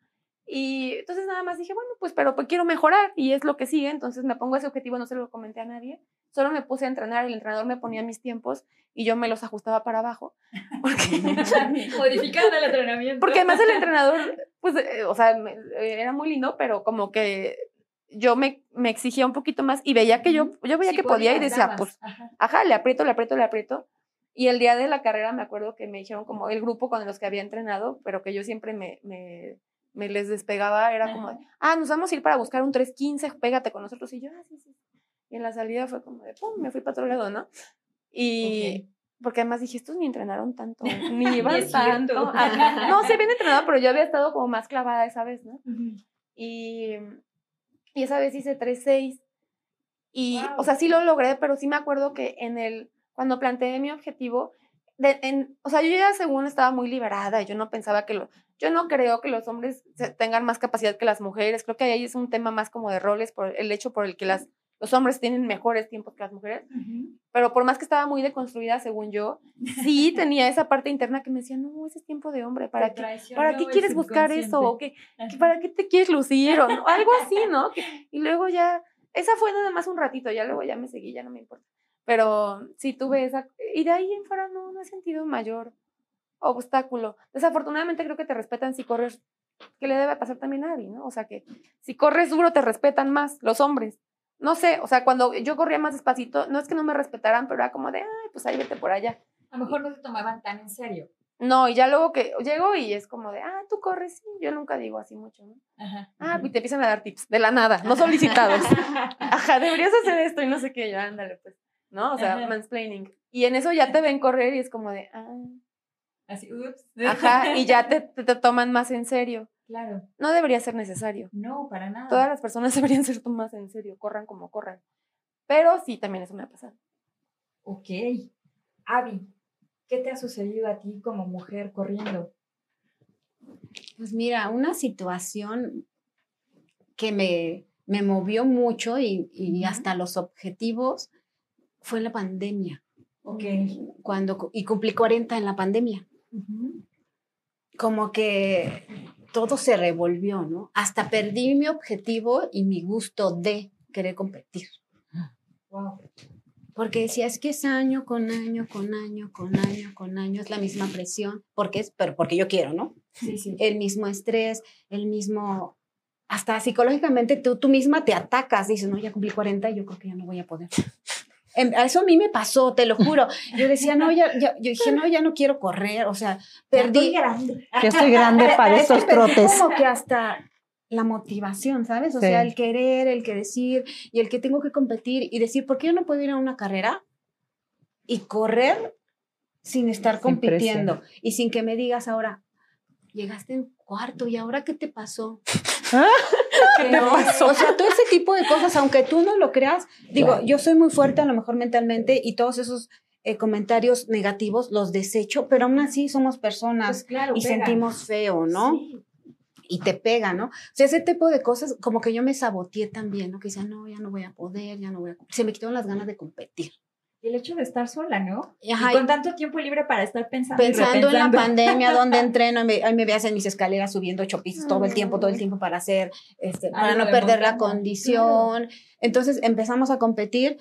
Y entonces nada más dije, bueno, pues pero pues quiero mejorar y es lo que sigue, entonces me pongo ese objetivo, no se lo comenté a nadie, solo me puse a entrenar, el entrenador me ponía mis tiempos y yo me los ajustaba para abajo, <laughs> porque, <laughs> <laughs> Modificando el entrenamiento. porque además el entrenador, pues, eh, o sea, me- eh, era muy lindo, pero como que yo me, me exigía un poquito más y veía que yo, yo veía Sí que podía y decía, pues, Ajá. ajá, le aprieto, le aprieto, le aprieto. Y el día de la carrera me acuerdo que me dijeron como el grupo con los que había entrenado, pero que yo siempre me, me, me les despegaba, era como, de, ah, nos vamos a ir para buscar un 315, pégate con nosotros. Y yo, ah, sí, sí. Y en la salida fue como de, pum, me fui para otro lado, ¿no? Y porque además dije, estos ni entrenaron tanto, <laughs> ni iban tanto. <laughs> No, sí habían entrenado, pero yo había estado como más clavada esa vez, ¿no? Y, y esa vez hice 3-6. Y, Guau. o sea, sí lo logré, pero sí me acuerdo que en el, cuando planteé mi objetivo, de- en, o sea, yo ya según estaba muy liberada, yo no pensaba que lo, yo no creo que los hombres tengan más capacidad que las mujeres, creo que ahí es un tema más como de roles, por el hecho por el que las, los hombres tienen mejores tiempos que las mujeres, pero por más que estaba muy deconstruida, según yo, sí <laughs> tenía esa parte interna que me decía, no, ese es tiempo de hombre, ¿para qué? ¿Para qué quieres buscar eso? ¿O qué, ¿Qué- ¿Para qué te quieres lucir? O no- algo así, ¿no? Que- <laughs> y luego ya, esa fue nada más un ratito, ya luego ya me seguí, ya no me importa. Pero sí tuve esa, y de ahí en fuera no, no he sentido mayor obstáculo. Desafortunadamente creo que te respetan si corres, que le debe pasar también a Abby, ¿no? O sea que si corres duro te respetan más los hombres. No sé, o sea, cuando yo corría más despacito, no es que no me respetaran, pero era como de, ay, pues ahí vete por allá. A lo mejor no te tomaban tan en serio. No, y ya luego que llego y es como de, ah, tú corres, sí, yo nunca digo así mucho, ¿no? Ajá. Ah, y te empiezan a dar tips, de la nada, no <laughs> solicitados. Ajá, deberías hacer <laughs> esto y no sé qué, ya ándale, pues, ¿no? O sea, Ajá. mansplaining. Y en eso ya te ven correr y es como de, ah, Así, ups. ajá, y ya <laughs> te, te, te toman más en serio. Claro. No debería ser necesario. No, para nada. Todas las personas <laughs> deberían ser tomadas en serio, corran como corran. Pero sí, también eso me ha pasado. Ok. Abby, ¿qué te ha sucedido a ti como mujer corriendo? Pues mira, una situación que me, me movió mucho y, y hasta los objetivos fue la pandemia. Ok. Cuando, cu- y cumplí 40 en la pandemia. Como que todo se revolvió, ¿no? Hasta perdí mi objetivo y mi gusto de querer competir. Wow. Porque decía, es que es año con año, con año, con año, con año, es la misma presión, porque es, pero porque yo quiero, ¿no? Sí, sí. el mismo estrés, el mismo, hasta psicológicamente tú, tú misma te atacas, dices, no, ya cumplí 40 y yo creo que ya no voy a poder. Em, Eso a mí me pasó, te lo juro. Yo decía, no, ya, ya, yo dije, no, ya no quiero correr, o sea, perdí. grande. Ya estoy <laughs> grande para Es que estos perdí trotes. Como que hasta la motivación, ¿sabes? O Sí. sea, el querer, el que decir y el que tengo que competir y decir, ¿por qué yo no puedo ir a una carrera y correr sin estar Sin compitiendo y sin que me digas ahora, llegaste en cuarto y ahora qué te pasó? <laughs> ¿Qué <laughs> No, <laughs> O sea, todo ese tipo de cosas, aunque tú no lo creas, digo, Claro. yo soy muy fuerte a lo mejor mentalmente y todos esos eh, comentarios negativos los desecho, pero aún así somos personas Pues claro, y pega. sentimos feo, ¿no? Sí. y te pega, ¿no? O sea, ese tipo de cosas como que yo me saboteé también, ¿no? Que decía, no, ya no voy a poder, ya no voy a... Se me quitaron las ganas de competir. El hecho de estar sola, ¿no? Ajá, y con tanto tiempo libre para estar pensando. pensando en la pandemia, <laughs> donde entreno, ahí me, ahí me veas en mis escaleras subiendo ocho pisos todo el tiempo, todo el tiempo para hacer, este, para no de perder la condición. Entonces empezamos a competir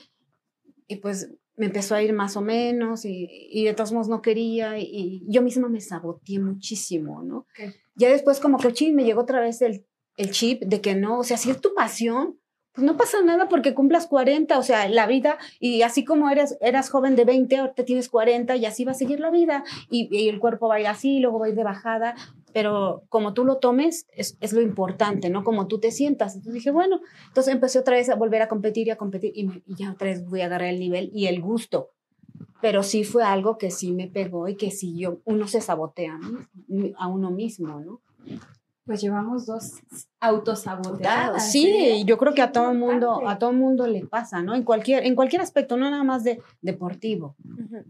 y pues me empezó a ir más o menos y, y de todos modos no quería y, y yo misma me saboteé muchísimo, ¿no? Ok. Ya después como que, chin, me llegó otra vez el, el chip de que no, o sea, si es tu pasión, pues no pasa nada porque cumplas 40, o sea, la vida, y así como eres, eras joven de 20, ahorita tienes 40 y así va a seguir la vida, y, y el cuerpo va a ir así, luego va a ir de bajada, pero como tú lo tomes es, lo importante, ¿no? Como tú te sientas. Entonces dije, bueno, entonces empecé otra vez a volver a competir y a competir, y, y ya otra vez voy a agarrar el nivel y el gusto. Pero sí fue algo que sí me pegó y que sí yo, uno se sabotea a uno mismo, ¿no? Pues llevamos dos autosaboteadas. Sí, ¿eh? yo creo que a todo el mundo, a todo mundo le pasa, ¿no? En cualquier, en cualquier aspecto, no nada más de deportivo.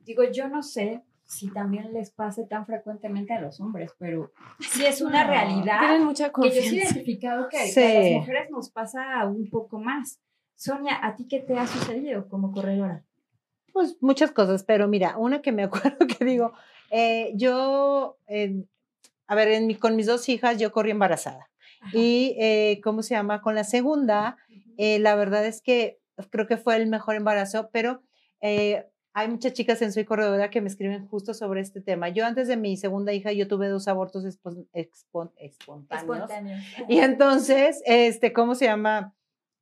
Digo, yo no sé si también les pase tan frecuentemente a los hombres, pero sí es una No, realidad Tienen mucha que yo sí he confianza. identificado que, Sí. a las mujeres nos pasa un poco más. Sonia, ¿a ti qué te ha sucedido como corredora? Pues muchas cosas, pero mira, una que me <laughs> acuerdo que digo, eh, yo, eh, a ver, en mi- con mis dos hijas yo corrí embarazada. Y, eh, ¿cómo se llama? Con la segunda, eh, la verdad es que creo que fue el mejor embarazo, pero eh, hay muchas chicas en Soy Corredora que me escriben justo sobre este tema. Yo antes de mi segunda hija, yo tuve dos abortos espon- expon- espontáneos. Y entonces, este, ¿cómo se llama?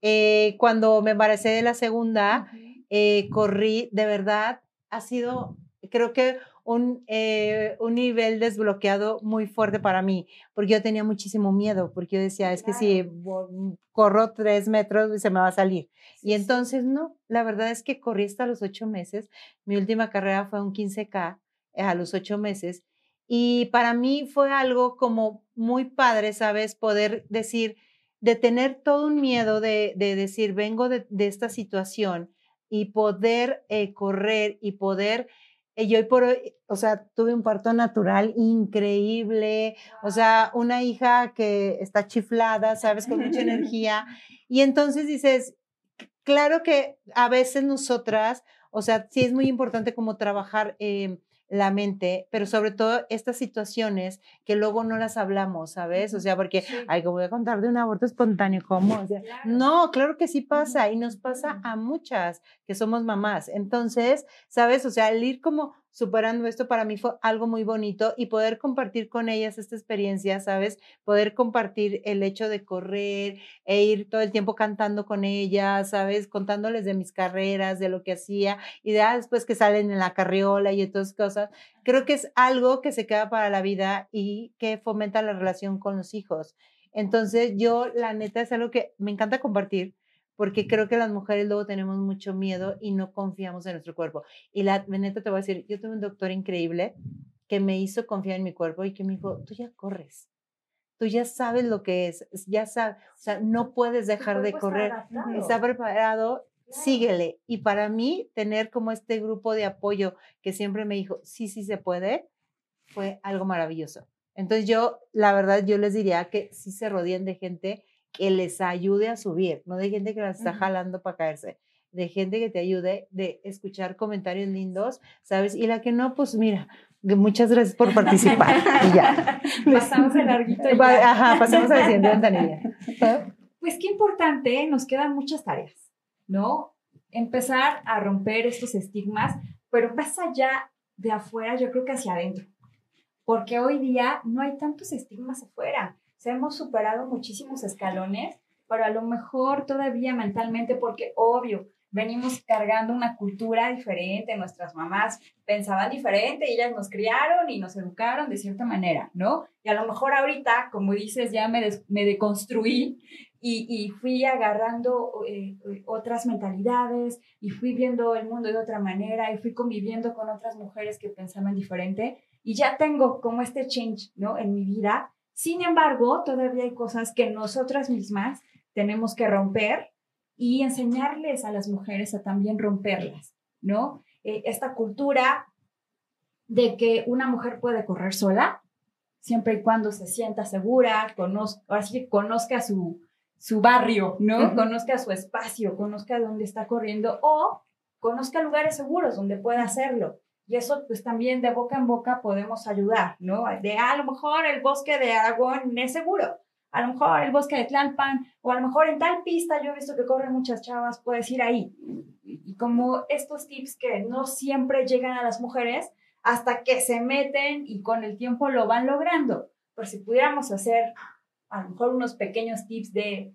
Eh, cuando me embaracé de la segunda, eh, corrí, de verdad, ha sido, creo que un, eh, un nivel desbloqueado muy fuerte para mí, porque yo tenía muchísimo miedo, porque yo decía, es que si corro tres metros se me va a salir. Y entonces, no, la verdad es que corrí hasta los ocho meses. Mi última carrera fue un 15K eh, a los ocho meses. Y para mí fue algo como muy padre, ¿sabes? Poder decir, de tener todo un miedo de, de decir, vengo de, de esta situación y poder eh, correr y poder, eh, yo hoy por hoy, o sea, tuve un parto natural increíble, o sea, una hija que está chiflada, ¿sabes? Con mucha <laughs> energía. Y entonces dices, claro que a veces nosotras, o sea, sí es muy importante como trabajar eh, la mente, pero sobre todo estas situaciones que luego no las hablamos, ¿sabes? O sea, porque, ay, que voy a contar de un aborto espontáneo, ¿cómo? O sea, no, claro que sí pasa y nos pasa a muchas que somos mamás. Entonces, ¿sabes? O sea, el ir como superando esto para mí fue algo muy bonito y poder compartir con ellas esta experiencia, ¿sabes? Poder compartir el hecho de correr e ir todo el tiempo cantando con ellas, ¿sabes? Contándoles de mis carreras, de lo que hacía y de ah, después que salen en la carriola y otras cosas. Creo que es algo que se queda para la vida y que fomenta la relación con los hijos. Entonces, yo, la neta, es algo que me encanta compartir porque creo que las mujeres luego tenemos mucho miedo y no confiamos en nuestro cuerpo. Y la neta te voy a decir, yo tuve un doctor increíble que me hizo confiar en mi cuerpo y que me dijo, tú ya corres, tú ya sabes lo que es, ya sabes, o sea, no puedes dejar de correr, está preparado, síguele. Y para mí, tener como este grupo de apoyo que siempre me dijo, sí, sí se puede, fue algo maravilloso. Entonces yo, la verdad, yo les diría que sí se rodeen de gente que les ayude a subir, no de gente que las está jalando para caerse, de gente que te ayude, de escuchar comentarios lindos, ¿sabes? Y la que no, pues mira, muchas gracias por participar. y ya. <laughs> Pasamos el larguito y <laughs> ya. Ajá, pasamos a la siguiente ventanilla. Pues qué importante, nos quedan muchas tareas, ¿no? Empezar a romper estos estigmas, pero más allá de afuera, yo creo que hacia adentro. Porque hoy día no hay tantos estigmas afuera. Se hemos superado muchísimos escalones, pero a lo mejor todavía mentalmente, porque obvio, venimos cargando una cultura diferente, nuestras mamás pensaban diferente, ellas nos criaron y nos educaron de cierta manera, ¿no? Y a lo mejor ahorita, como dices, ya me, des- me deconstruí y, y fui agarrando eh, eh, otras mentalidades y fui viendo el mundo de otra manera y fui conviviendo con otras mujeres que pensaban diferente y ya tengo como este change, ¿no? En mi vida. Sin embargo, todavía hay cosas que nosotras mismas tenemos que romper y enseñarles a las mujeres a también romperlas, ¿no? Eh, esta cultura de que una mujer puede correr sola, siempre y cuando se sienta segura, conozca, ahora sí que conozca su, su barrio, ¿no? Conozca su espacio, conozca dónde está corriendo o conozca lugares seguros donde pueda hacerlo. Y eso, pues también de boca en boca podemos ayudar, ¿no? De "Ah, a lo mejor el bosque de Aragón es seguro, a lo mejor el bosque de Tlalpan, o a lo mejor en tal pista, yo he visto que corren muchas chavas, puedes ir ahí. Y como estos tips que no siempre llegan a las mujeres hasta que se meten y con el tiempo lo van logrando. Pero si pudiéramos hacer a lo mejor unos pequeños tips de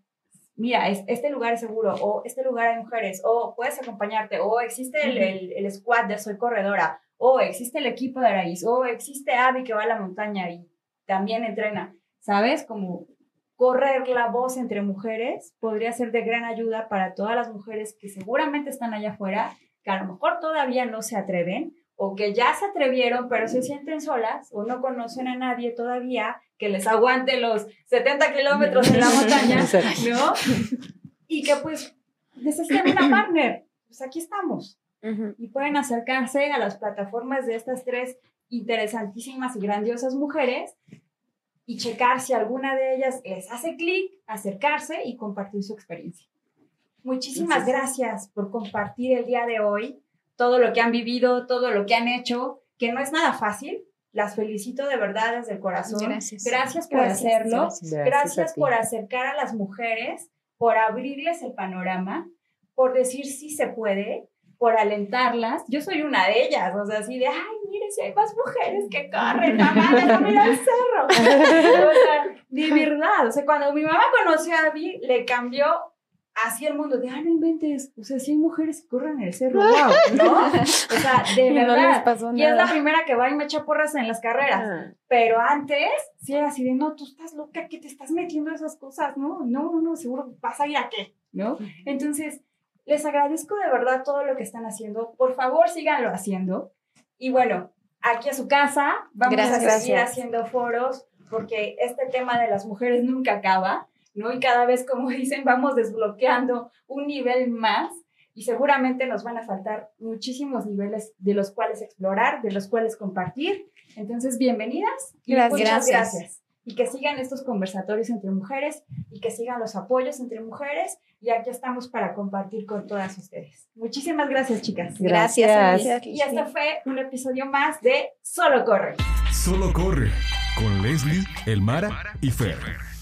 mira, es, este lugar es seguro, o este lugar hay mujeres, o puedes acompañarte, o existe el, el, el squad de Soy Corredora, o existe el equipo de raíz, o existe Abby que va a la montaña y también entrena, ¿sabes? Como correr la voz entre mujeres podría ser de gran ayuda para todas las mujeres que seguramente están allá afuera, que a lo mejor todavía no se atreven o que ya se atrevieron pero se sienten solas o no conocen a nadie todavía que les aguante los 70 kilómetros en la <laughs> montaña, ¿no? Y que pues necesitan una partner. Pues aquí estamos. Y pueden acercarse a las plataformas de estas tres interesantísimas y grandiosas mujeres y checar si alguna de ellas les hace clic, acercarse y compartir su experiencia. Muchísimas gracias por compartir el día de hoy todo lo que han vivido, todo lo que han hecho, que no es nada fácil. Las felicito de verdad desde el corazón. Gracias. Gracias por Gracias. hacerlo. Gracias. Por acercar a las mujeres, por abrirles el panorama, por decir sí se puede, por alentarlas. Yo soy una de ellas, o sea, así de, ay, mire, si hay más mujeres que corren, mamá, déjame ir al cerro. <laughs> o sea, de verdad, o sea, cuando mi mamá conoció a mí, le cambió así el mundo de, ah, no inventes, o sea, si hay mujeres que corren en el cerro, <laughs> wow, ¿no? O sea, de Y no les verdad. pasó y es la nada. primera que va y me echa porras en las carreras. Pero antes, sí era así de, no, tú estás loca, que te estás metiendo esas cosas, ¿no? No, no, no, seguro vas a ir a qué, ¿no? Entonces, les agradezco de verdad todo lo que están haciendo. Por favor, síganlo haciendo. Y bueno, aquí a su casa, vamos Gracias, a seguir gracias. haciendo foros, porque este tema de las mujeres nunca acaba, ¿no? Y cada vez, como <laughs> dicen, vamos desbloqueando un nivel más. Y seguramente nos van a faltar muchísimos niveles de los cuales explorar, de los cuales compartir. Entonces, bienvenidas y Gracias. muchas Gracias. gracias. Y que sigan estos conversatorios entre mujeres y que sigan los apoyos entre mujeres. Y aquí estamos para compartir con todas ustedes. Muchísimas gracias, chicas. Gracias, Gracias. Y este fue un episodio más de Solo Corre. Solo corre con Leslie, Elmara y Fer.